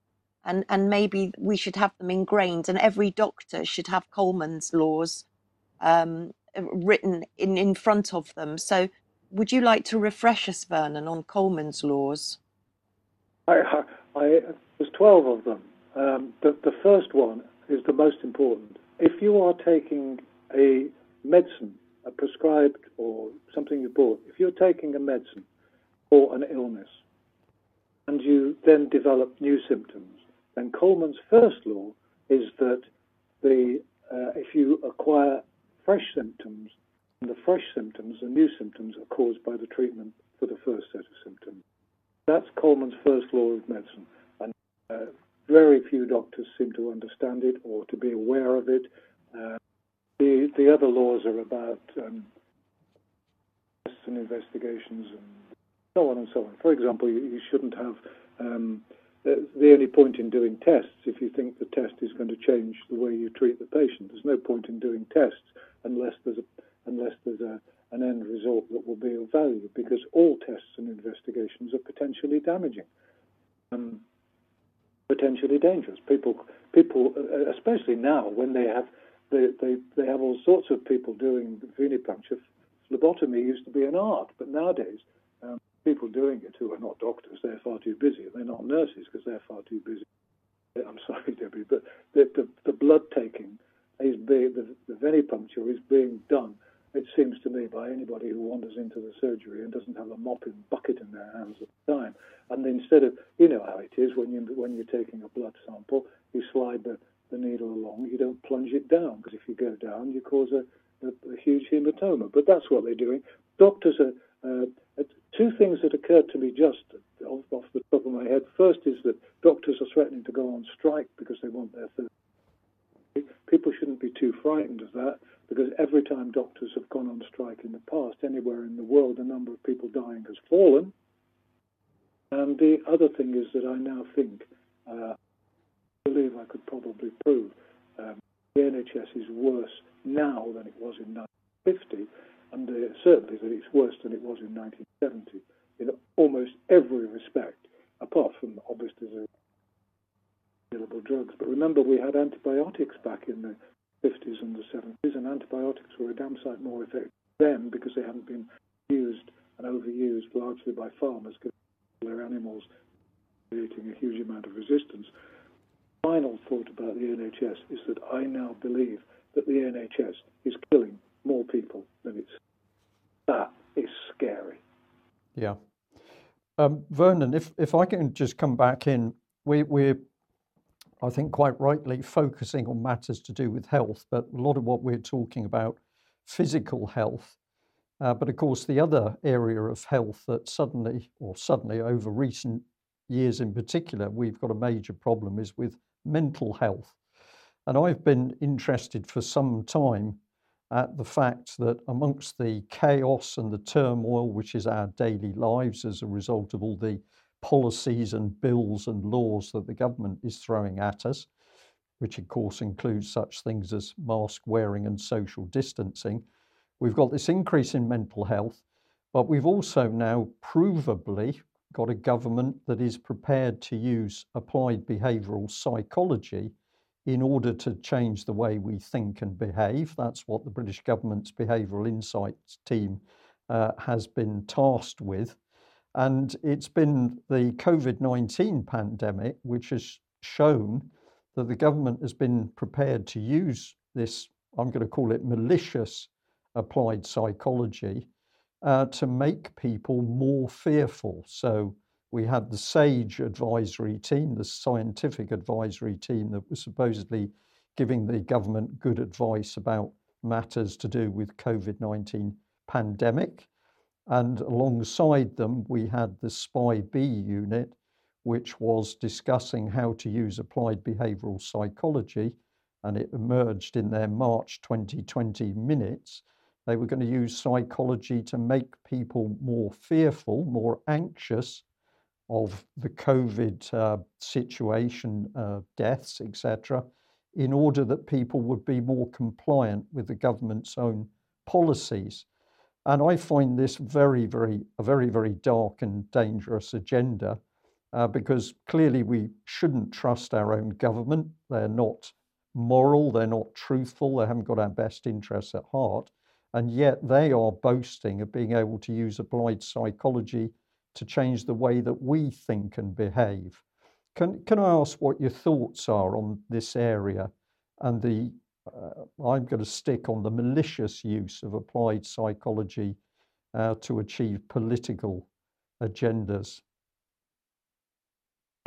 and and maybe we should have them ingrained, and every doctor should have Coleman's laws um, written in in front of them. So, would you like to refresh us, Vernon, on Coleman's laws? I, I, there's 12 of them. Um, the, the first one is the most important. If you are taking a medicine, a prescribed or something you bought, if you're taking a medicine for an illness and you then develop new symptoms, then Coleman's first law is that the uh, if you acquire fresh symptoms, and the fresh symptoms, the new symptoms, are caused by the treatment for the first set of symptoms. That's Coleman's first law of medicine, and uh, very few doctors seem to understand it or to be aware of it. Uh, the the other laws are about um, tests and investigations and so on and so on. For example, you, you shouldn't have um, the, the only point in doing tests if you think the test is going to change the way you treat the patient. There's no point in doing tests unless there's a unless there's a, an end result that will be of value, because all tests and investigations are potentially damaging, um, potentially dangerous. People, people, uh, especially now when they have they, they, they have all sorts of people doing venipuncture. Phlebotomy used to be an art, but nowadays um, people doing it who are not doctors, they're far too busy. They're not nurses because they're far too busy. I'm <laughs> sorry, Debbie, but the, the, the blood taking is being, the, the venipuncture is being done, it seems to me, by anybody who wanders into the surgery and doesn't have a mopping bucket in their hands at the time. And instead of, you know how it is when, you, when you're taking a blood sample, you slide the, the needle along, you don't plunge it down, because if you go down, you cause a, a, a huge hematoma. But that's what they're doing. Doctors are, uh, two things that occurred to me just off, off, the top of my head. First is that doctors are threatening to go on strike because they want their third people shouldn't be too frightened of that because every time doctors have gone on strike in the past, anywhere in the world, the number of people dying has fallen. And the other thing is that I now think, uh, I believe I could probably prove, um, the NHS is worse now than it was in 1950, and uh, certainly that it's worse than it was in 1970 in almost every respect, apart from obviously the available drugs. But remember, we had antibiotics back in the 50s and the 70s, and antibiotics were a damn sight more effective then because they hadn't been used and overused largely by farmers because their animals creating a huge amount of resistance. Final thought about the NHS is that I now believe that the NHS is killing more people than it's. That is scary. Yeah. Um, Vernon, if, if I can just come back in, we, we're, I think, quite rightly focusing on matters to do with health, but a lot of what we're talking about, physical health. Uh, but of course, the other area of health that suddenly, or suddenly over recent years in particular, we've got a major problem is with mental health. And I've been interested for some time at the fact that amongst the chaos and the turmoil, which is our daily lives as a result of all the policies and bills and laws that the government is throwing at us, which of course includes such things as mask wearing and social distancing, we've got this increase in mental health, but we've also now provably got a government that is prepared to use applied behavioral psychology in order to change the way we think and behave. That's what the British government's Behavioural Insights team uh, has been tasked with. And it's been the COVID 19 pandemic which has shown that the government has been prepared to use this, I'm going to call it malicious applied psychology, uh, to make people more fearful. So we had the SAGE advisory team, the scientific advisory team that was supposedly giving the government good advice about matters to do with COVID-19 pandemic. And alongside them, we had the SPY B unit, which was discussing how to use applied behavioral psychology. And it emerged in their March 2020 minutes. They were going to use psychology to make people more fearful, more anxious, of the COVID uh, situation, uh, deaths, etc., in order that people would be more compliant with the government's own policies. And I find this very, very, a very, very dark and dangerous agenda uh, because clearly we shouldn't trust our own government. They're not moral, they're not truthful, they haven't got our best interests at heart. And yet they are boasting of being able to use applied psychology to change the way that we think and behave. Can, can I ask what your thoughts are on this area and the, uh, I'm going to stick on the malicious use of applied psychology uh, to achieve political agendas?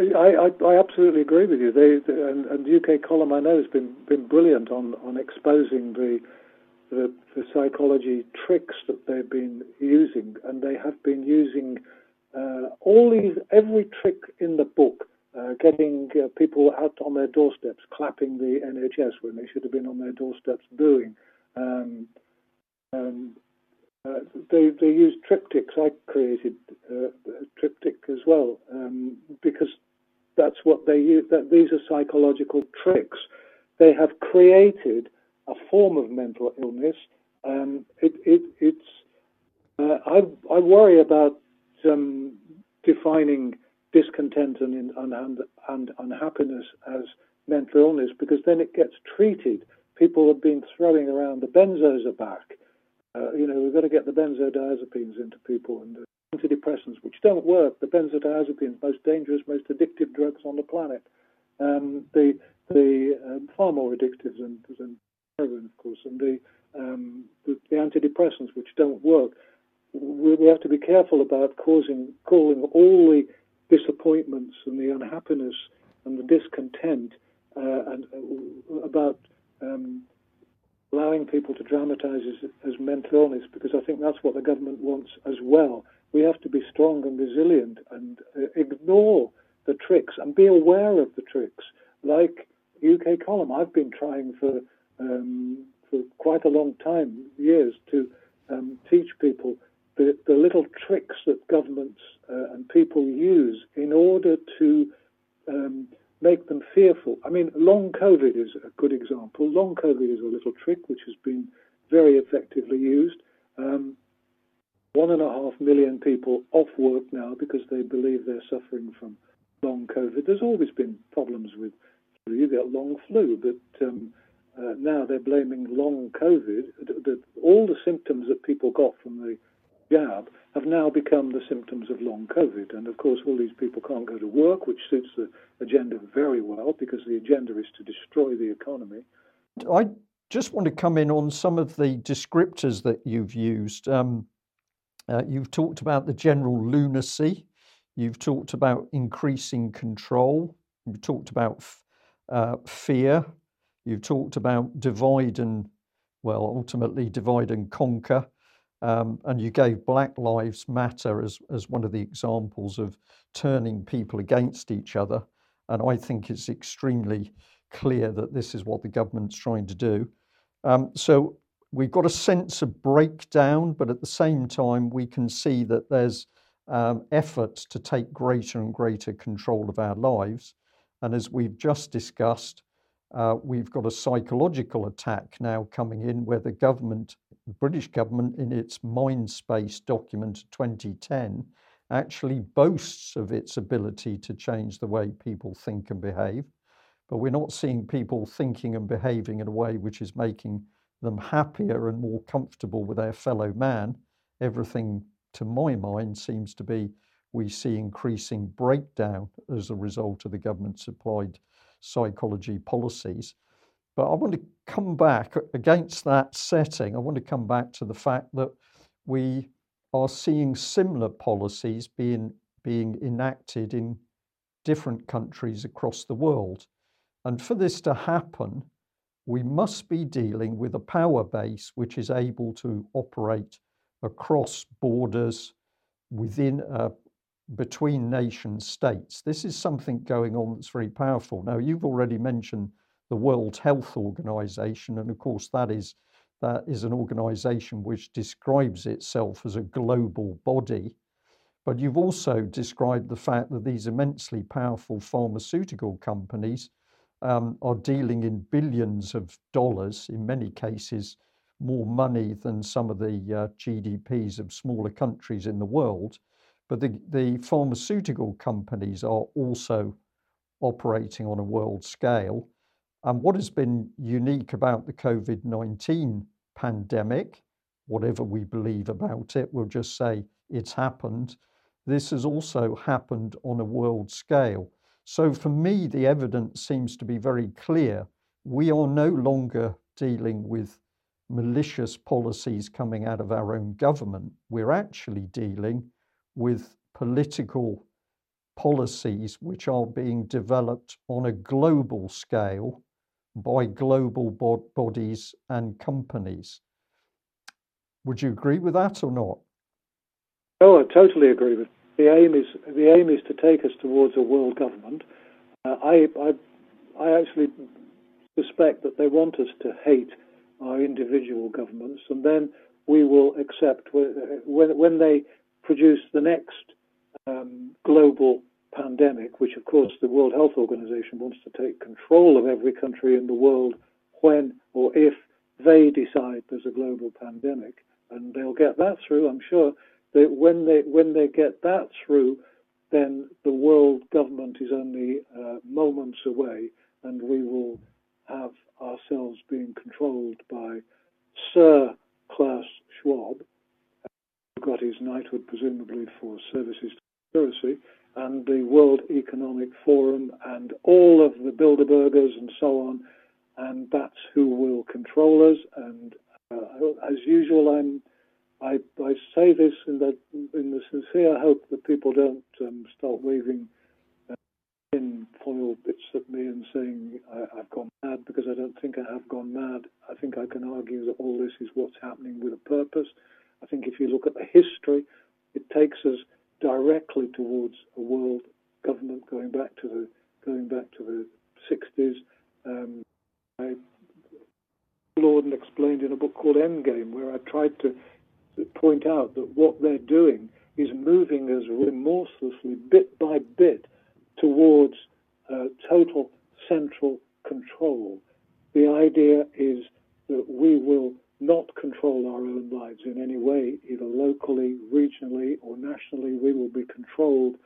I, I, I, absolutely agree with you. They, and, and UK Column, I know, has been been brilliant on, on exposing the, the, the psychology tricks that they've been using, and they have been using uh, all these, every trick in the book, uh, getting uh, people out on their doorsteps, clapping the NHS when they should have been on their doorsteps booing. Um, um, uh, they, they use triptychs. I created uh, a triptych as well um, because that's what they use. That these are psychological tricks. They have created a form of mental illness. Um, it, it, it's uh, I, I worry about um, defining discontent and, and, and, unhappiness as mental illness because then it gets treated. People have been throwing around the benzos are back. Uh, you know, we've got to get the benzodiazepines into people and antidepressants, which don't work. The benzodiazepines, most dangerous, most addictive drugs on the planet. Um, the the um, far more addictive than, than heroin, of course, and the, um, the, the antidepressants, which don't work we, we have to be careful about causing calling all the disappointments and the unhappiness and the discontent uh, and uh, about um, allowing people to dramatize as, as mental illness because I think that's what the government wants as well. We have to be strong and resilient and uh, ignore the tricks and be aware of the tricks. Like UK Column, I've been trying for um, for quite a long time, years, to um, teach people the, the little tricks that governments uh, and people use in order to um, make them fearful. I mean, long COVID is a good example. Long COVID is a little trick which has been very effectively used. Um, one and a half million people off work now because they believe they're suffering from long COVID. There's always been problems with flu. You get long flu, but um, uh, now they're blaming long COVID. The, the, all the symptoms that people got from the jab have now become the symptoms of long COVID. And of course, all these people can't go to work, which suits the agenda very well because the agenda is to destroy the economy. I just want to come in on some of the descriptors that you've used. Um, uh, you've talked about the general lunacy. You've talked about increasing control. You've talked about uh, fear. You've talked about divide and, well, ultimately divide and conquer. Um, and you gave Black Lives Matter as, as one of the examples of turning people against each other. And I think it's extremely clear that this is what the government's trying to do. Um, so we've got a sense of breakdown, but at the same time, we can see that there's um, efforts to take greater and greater control of our lives. And as we've just discussed, uh, we've got a psychological attack now coming in where the government, the British government, in its Mindspace document 2010, actually boasts of its ability to change the way people think and behave. But we're not seeing people thinking and behaving in a way which is making them happier and more comfortable with their fellow man. Everything, to my mind, seems to be we see increasing breakdown as a result of the government's applied psychology policies. But I want to come back against that setting. I want to come back to the fact that we are seeing similar policies being, being enacted in different countries across the world. And for this to happen, we must be dealing with a power base which is able to operate across borders within uh, between nation states. This is something going on that's very powerful. Now, you've already mentioned the World Health Organization, and of course, that is that is an organization which describes itself as a global body. But you've also described the fact that these immensely powerful pharmaceutical companies um, are dealing in billions of dollars, in many cases, more money than some of the uh, GDPs of smaller countries in the world. But the, the pharmaceutical companies are also operating on a world scale. And what has been unique about the COVID 19 pandemic, whatever we believe about it, we'll just say it's happened. This has also happened on a world scale. So for me, the evidence seems to be very clear. We are no longer dealing with malicious policies coming out of our own government. We're actually dealing with political policies which are being developed on a global scale by global bod- bodies and companies. Would you agree with that or not? Oh, I totally agree with the aim is the aim is to take us towards a world government. Uh, I, I, I actually suspect that they want us to hate our individual governments, and then we will accept when when they produce the next um, global pandemic, which of course the World Health Organization wants to take control of every country in the world when or if they decide there's a global pandemic, and they'll get that through, I'm sure. That when they when they get that through, then the world government is only uh, moments away, and we will have ourselves being controlled by Sir Klaus Schwab, who got his knighthood presumably for services to conspiracy, and the World Economic Forum, and all of the Bilderbergers and so on, and that's who will control us. And uh, as usual, I'm I, I say this in the, in the sincere hope that people don't um, start waving uh, foil bits at me and saying I, have gone mad because I don't think I have gone mad. I think I can argue that all this is what's happening with a purpose. I think if you look at the history, it takes us directly towards a world government going back to the going back to the 60s. Um, I explored and explained in a book called Endgame, where I tried to point out that what they're doing is moving us remorselessly, bit by bit, towards uh, total central control. The idea is that we will not control our own lives in any way, either locally, regionally, or nationally. We will be controlled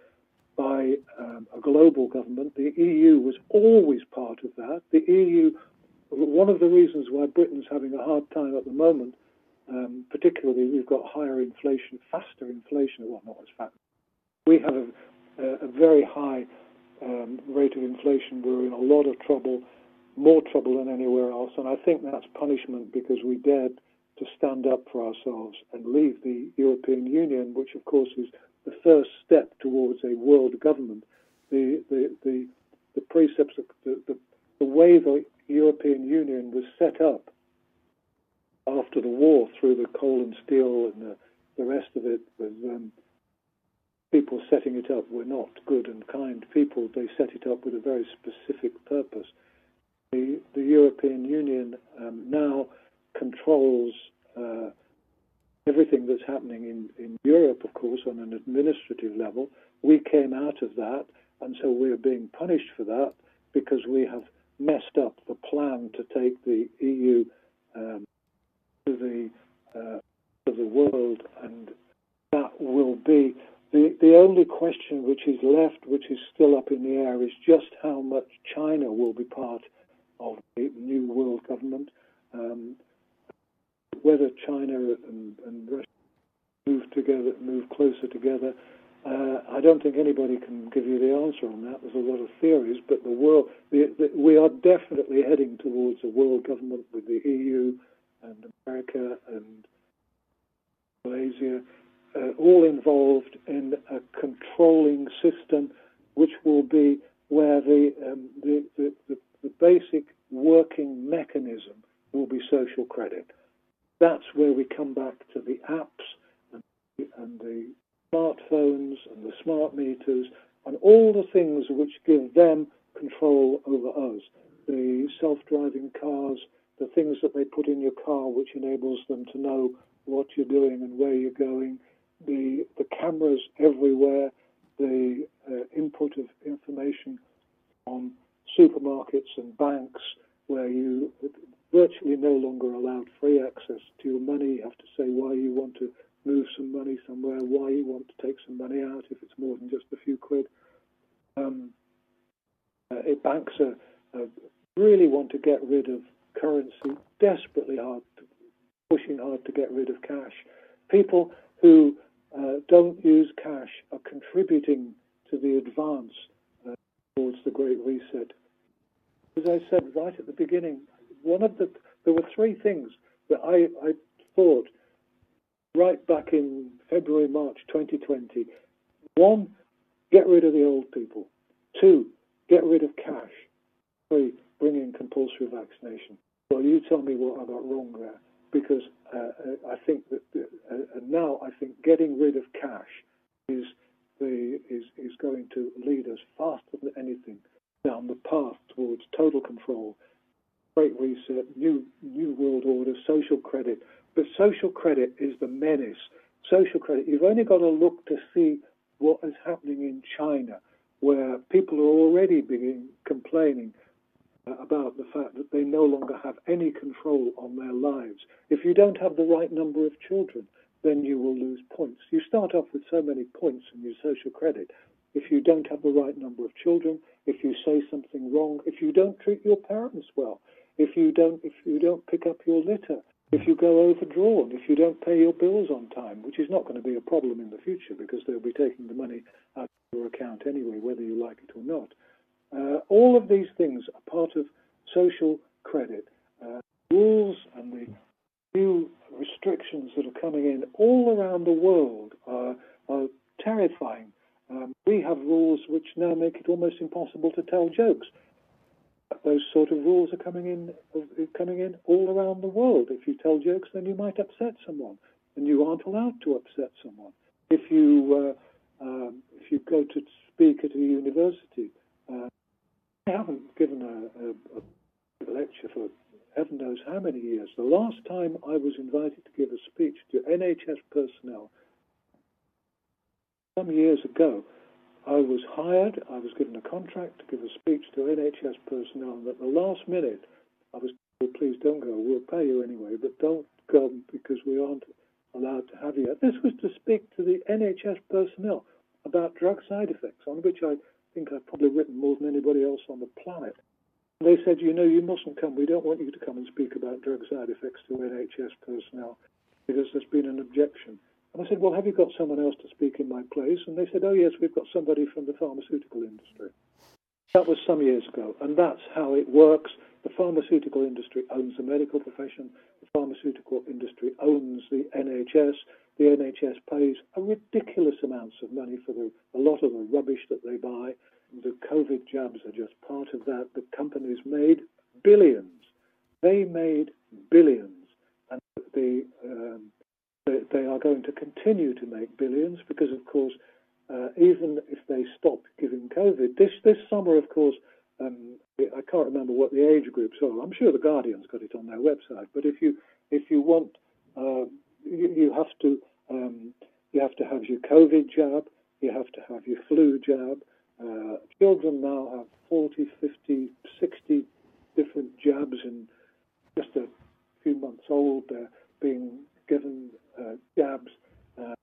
by um, a global government. The EU was always part of that. The EU, one of the reasons why Britain's having a hard time at the moment Um, particularly, we've got higher inflation, faster inflation. Well, not as fast. We have a, a very high um, rate of inflation. We're in a lot of trouble, more trouble than anywhere else. And I think that's punishment because we dared to stand up for ourselves and leave the European Union, which, of course, is the first step towards a world government. The, the, the, the precepts, the, the, the way the European Union was set up after the war through the coal and steel and the, the rest of it was um, people setting it up were not good and kind people. They set it up with a very specific purpose. The, the European Union um, now controls uh, everything that's happening in, in Europe, of course, on an administrative level. We came out of that, and so we're being punished for that because we have messed up the plan to take the EU um, to the uh, to the world, and that will be the the only question which is left, which is still up in the air, is just how much China will be part of the new world government. Um, whether China and, and Russia move together, move closer together, uh, I don't think anybody can give you the answer on that. There's a lot of theories, but the world, the, the, we are definitely heading towards a world government with the EU and America and Malaysia, uh, all involved in a controlling system, which will be where the, um, the, the, the, the basic working mechanism will be social credit. That's where we come back to the apps and, and the smartphones and the smart meters and all the things which give them control over us. The self-driving cars, the things that they put in your car which enables them to know what you're doing and where you're going, the, the cameras everywhere, the uh, input of information on supermarkets and banks where you virtually no longer allowed free access to your money. You have to say why you want to move some money somewhere, why you want to take some money out if it's more than just a few quid. Um, uh, banks are, uh, really want to get rid of currency, desperately hard, to, pushing hard to get rid of cash. People who uh, don't use cash are contributing to the advance towards the Great Reset. As I said right at the beginning, one of the there were three things that I, I thought right back in February, March 2020. One, get rid of the old people. Two, get rid of cash. Three, bring in compulsory vaccination. Well, you tell me what I got wrong there, because uh, I think that uh, now I think getting rid of cash is the is is going to lead us faster than anything down the path towards total control, great reset, new new world order, social credit, but social credit is the menace. Social credit, you've only got to look to see what is happening in China, where people are already beginning complaining uh, about the fact that they no longer have any control on their lives. If you don't have the right number of children, then you will lose points. You start off with so many points in your social credit. If you don't have the right number of children, if you say something wrong, if you don't treat your parents well, if you don't if you don't pick up your litter, if you go overdrawn, if you don't pay your bills on time, which is not going to be a problem in the future because they'll be taking the money out of your account anyway, whether you like it or not. Uh, all of these things are part of social credit. Uh, rules and the new restrictions that are coming in all around the world are, are terrifying. Um, we have rules which now make it almost impossible to tell jokes those sort of rules are coming in coming in all around the world. If you tell jokes, then you might upset someone, and you aren't allowed to upset someone. If you uh, um, if you go to speak at a university, uh, I haven't given a, a, a lecture for heaven knows how many years. The last time I was invited to give a speech to NHS personnel some years ago, I was hired, I was given a contract to give a speech to NHS personnel, and at the last minute, I was told, please don't go, we'll pay you anyway, but don't go because we aren't allowed to have you. This was to speak to the NHS personnel about drug side effects, on which I think I've probably written more than anybody else on the planet. They said, you know, you mustn't come. We don't want you to come and speak about drug side effects to NHS personnel. because there's been an objection. And I said, Well, have you got someone else to speak in my place? And they said, Oh, yes, we've got somebody from the pharmaceutical industry. That was some years ago, and that's how it works. The pharmaceutical industry owns the medical profession, the pharmaceutical industry owns the NHS. The NHS pays a ridiculous amounts of money for the, a lot of the rubbish that they buy. The COVID jabs are just part of that. The companies made billions. They made billions, and the um, they, are going to continue to make billions because, of course, uh, even if they stop giving COVID, this this summer, of course, um, I can't remember what the age groups are. I'm sure the Guardian's got it on their website. But if you if you want, uh, you, you, have to um, you have to have your COVID jab, you have to have your flu jab. Uh, children now have 40, 50, 60 different jabs in just a few months old. They're being given uh, jabs. Uh,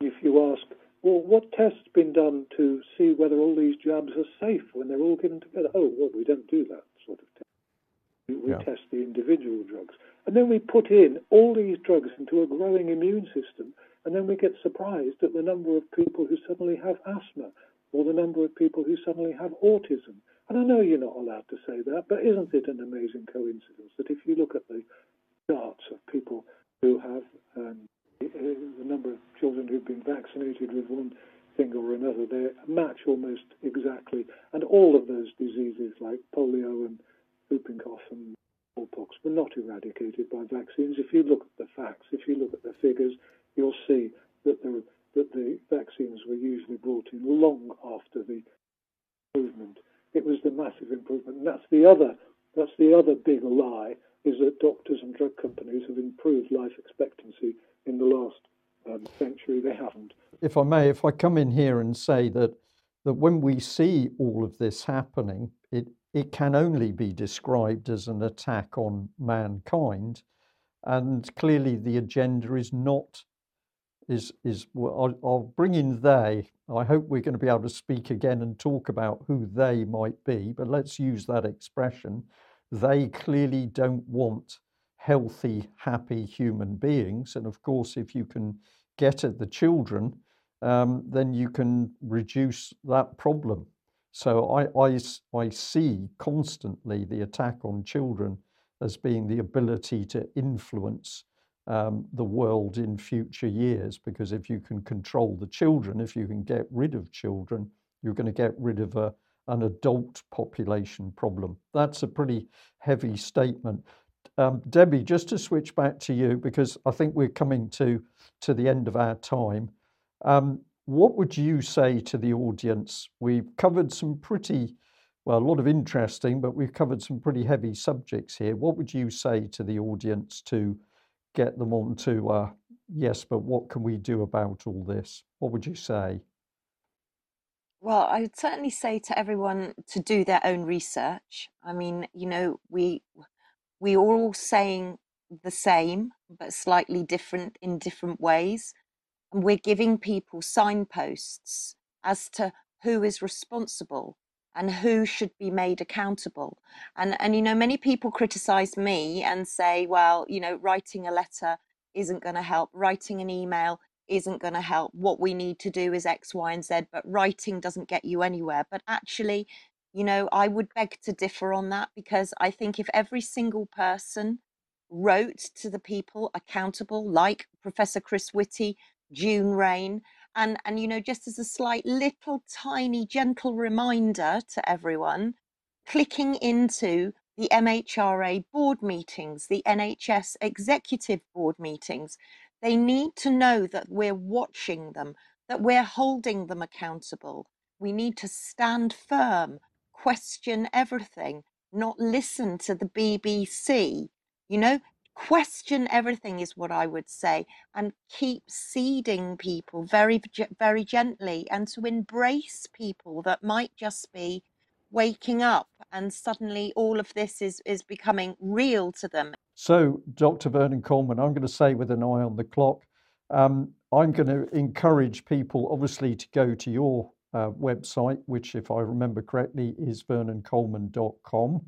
if you ask well, what tests been done to see whether all these jabs are safe when they're all given together? Oh, well, we don't do that sort of test. We, we yeah. test the individual drugs. And then we put in all these drugs into a growing immune system, and then we get surprised at the number of people who suddenly have asthma or the number of people who suddenly have autism. And I know you're not allowed to say that, but isn't it an amazing coincidence that if you look at the charts of people who have um, the number of children who've been vaccinated with one thing or another, they match almost exactly. And all of those diseases like polio and whooping cough and smallpox were not eradicated by vaccines. If you look at the facts, if you look at the figures, you'll see that the, that the vaccines were usually brought in long after the improvement. It was the massive improvement, and that's the other that's the other big lie is that doctors and drug companies have improved life expectancy in the last um, century. They haven't. If I may, if I come in here and say that that when we see all of this happening, it it can only be described as an attack on mankind, and clearly the agenda is not is is well, I'll, I'll bring in they. I hope we're going to be able to speak again and talk about who they might be, but let's use that expression. They clearly don't want healthy, happy human beings. And of course, if you can get at the children, um, then you can reduce that problem. So I, I, I see constantly the attack on children as being the ability to influence um, the world in future years. Because if you can control the children, if you can get rid of children, you're going to get rid of a, an adult population problem. That's a pretty heavy statement. Um, Debbie, just to switch back to you, because I think we're coming to, to the end of our time. Um, what would you say to the audience? We've covered some pretty, well, a lot of interesting, but we've covered some pretty heavy subjects here. What would you say to the audience to get them on to, uh, yes, but what can we do about all this? What would you say? Well, I would certainly say to everyone to do their own research. I mean, you know, we we're all saying the same, but slightly different in different ways. And we're giving people signposts as to who is responsible and who should be made accountable. And, and you know, many people criticize me and say, well, you know, writing a letter isn't going to help, writing an email isn't going to help. What we need to do is X, Y, and Z, but writing doesn't get you anywhere. But actually, you know, I would beg to differ on that because I think if every single person wrote to the people accountable, like Professor Chris Whitty, June Raine, and and you know, just as a slight little tiny gentle reminder to everyone, clicking into the MHRA board meetings, the NHS executive board meetings, they need to know that we're watching them, that we're holding them accountable. We need to stand firm question everything, not listen to the BBC. You know, question everything is what I would say, and keep seeding people very, very gently, and to embrace people that might just be waking up and suddenly all of this is is becoming real to them. So, Dr. Vernon Coleman, I'm going to say with an eye on the clock, um, I'm going to encourage people, obviously, to go to your uh, website, which, if I remember correctly, is vernoncoleman.com.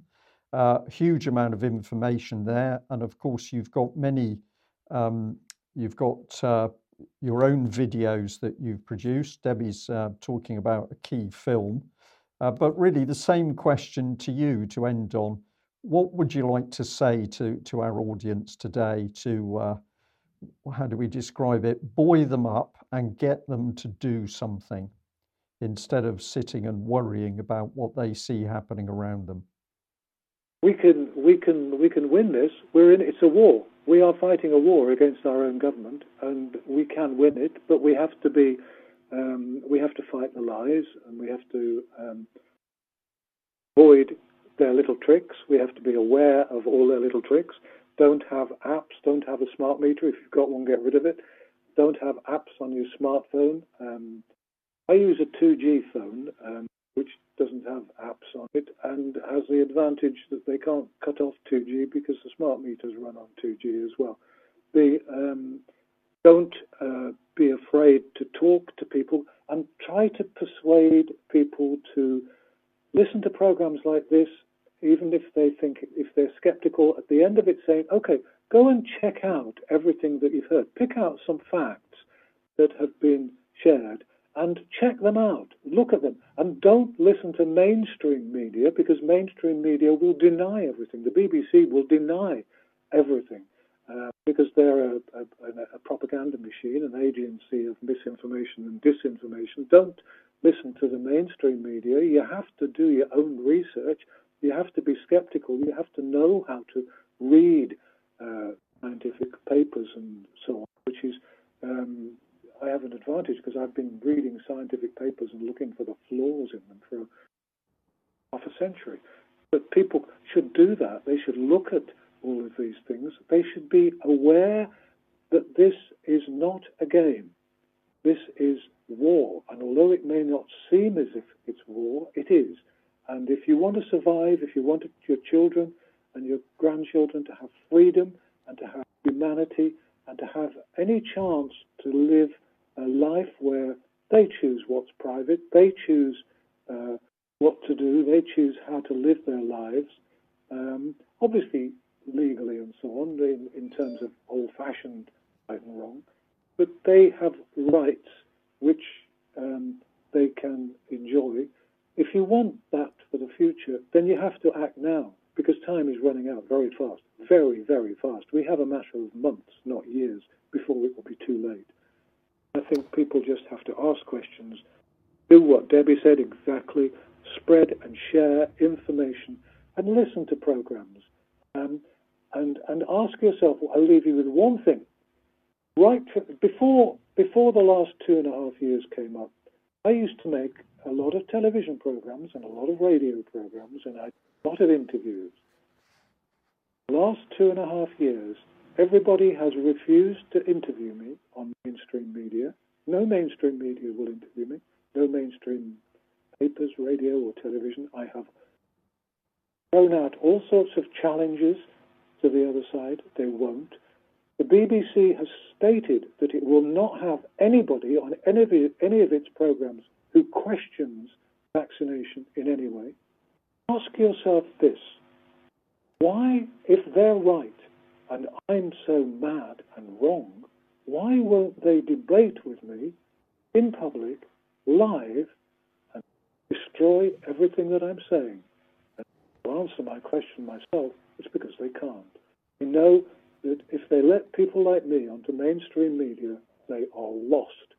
Uh, huge amount of information there. And of course, you've got many um, you've got uh, your own videos that you've produced. Debbie's uh, talking about a key film. Uh, but really, the same question to you to end on. What would you like to say to, to our audience today to, uh, how do we describe it, buoy them up and get them to do something instead of sitting and worrying about what they see happening around them? We can, we can, we can win this. We're in. It's a war. We are fighting a war against our own government, and we can win it. But we have to be um, we have to fight the lies and we have to um, avoid their little tricks. We have to be aware of all their little tricks. Don't have apps. Don't have a smart meter. If you've got one, get rid of it. Don't have apps on your smartphone. Um, I use a 2G phone, um, which doesn't have apps on it and has the advantage that they can't cut off 2G because the smart meters run on 2G as well. The um, don't uh, be afraid to talk to people and try to persuade people to listen to programs like this, even if they think, if they're skeptical, at the end of it saying, okay, go and check out everything that you've heard. Pick out some facts that have been shared and check them out. Look at them. And don't listen to mainstream media because mainstream media will deny everything. The BBC will deny everything. Uh, because they're a, a, a, propaganda machine, an agency of misinformation and disinformation. Don't listen to the mainstream media. You have to do your own research. You have to be skeptical. You have to know how to read uh, scientific papers and so on, which is, um, I have an advantage because I've been reading scientific papers and looking for the flaws in them for half a century. But people should do that. They should look at all of these things, they should be aware that this is not a game. This is war. And although it may not seem as if it's war, it is. And if you want to survive, if you want your children and your grandchildren to have freedom and to have humanity and to have any chance to live a life where they choose what's private, they choose uh, what to do, they choose how to live their lives. Um, obviously, legally and so on, in, in terms of old fashioned right and wrong, but they have rights which um, they can enjoy. If you want that for the future, then you have to act now because time is running out very fast, very, very fast. We have a matter of months, not years, before it will be too late. I think people just have to ask questions, do what Debbie said exactly, spread and share information, and listen to programs. Um, and, and ask yourself, I'll leave you with one thing. Right before, before the last two and a half years came up, I used to make a lot of television programs and a lot of radio programs and a lot of interviews. Last two and a half years, everybody has refused to interview me on mainstream media. No mainstream media will interview me. No mainstream papers, radio, or television. I have thrown out all sorts of challenges to the other side. They won't. The BBC has stated that it will not have anybody on any of, it, any of its programs who questions vaccination in any way. Ask yourself this why, if they're right and I'm so mad and wrong, why won't they debate with me in public, live, and destroy everything that I'm saying? And to answer my question myself, it's because they can't. We know that if they let people like me onto mainstream media, they are lost.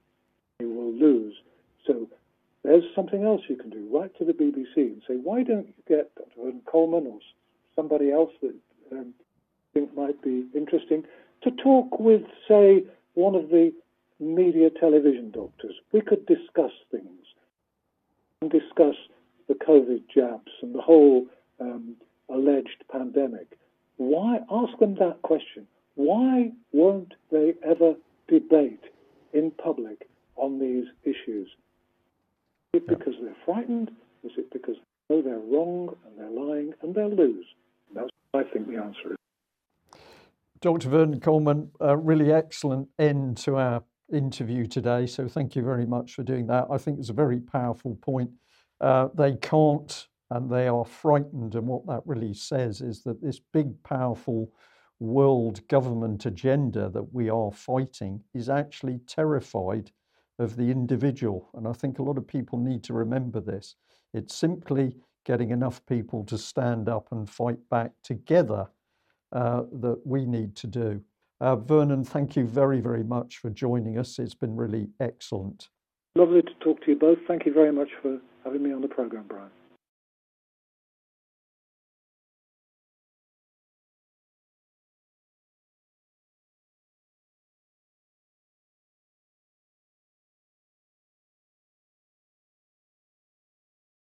They will lose. So there's something else you can do. Write to the BBC and say, why don't you get Dr. Coleman or somebody else that um, think might be interesting to talk with, say, one of the media television doctors. We could discuss things and discuss the COVID jabs and the whole um, alleged pandemic. Why ask them that question? Why won't they ever debate in public on these issues? Is it because they're frightened? Is it because they know they're wrong and they're lying and they'll lose? That's what I think the answer is. Dr. Vernon Coleman, a really excellent end to our interview today. So thank you very much for doing that. I think it's a very powerful point. Uh, they can't and they are frightened. And what that really says is that this big, powerful world government agenda that we are fighting is actually terrified of the individual. And I think a lot of people need to remember this. It's simply getting enough people to stand up and fight back together uh, that we need to do. Uh, Vernon, thank you very, very much for joining us. It's been really excellent. Lovely to talk to you both. Thank you very much for having me on the program, Brian.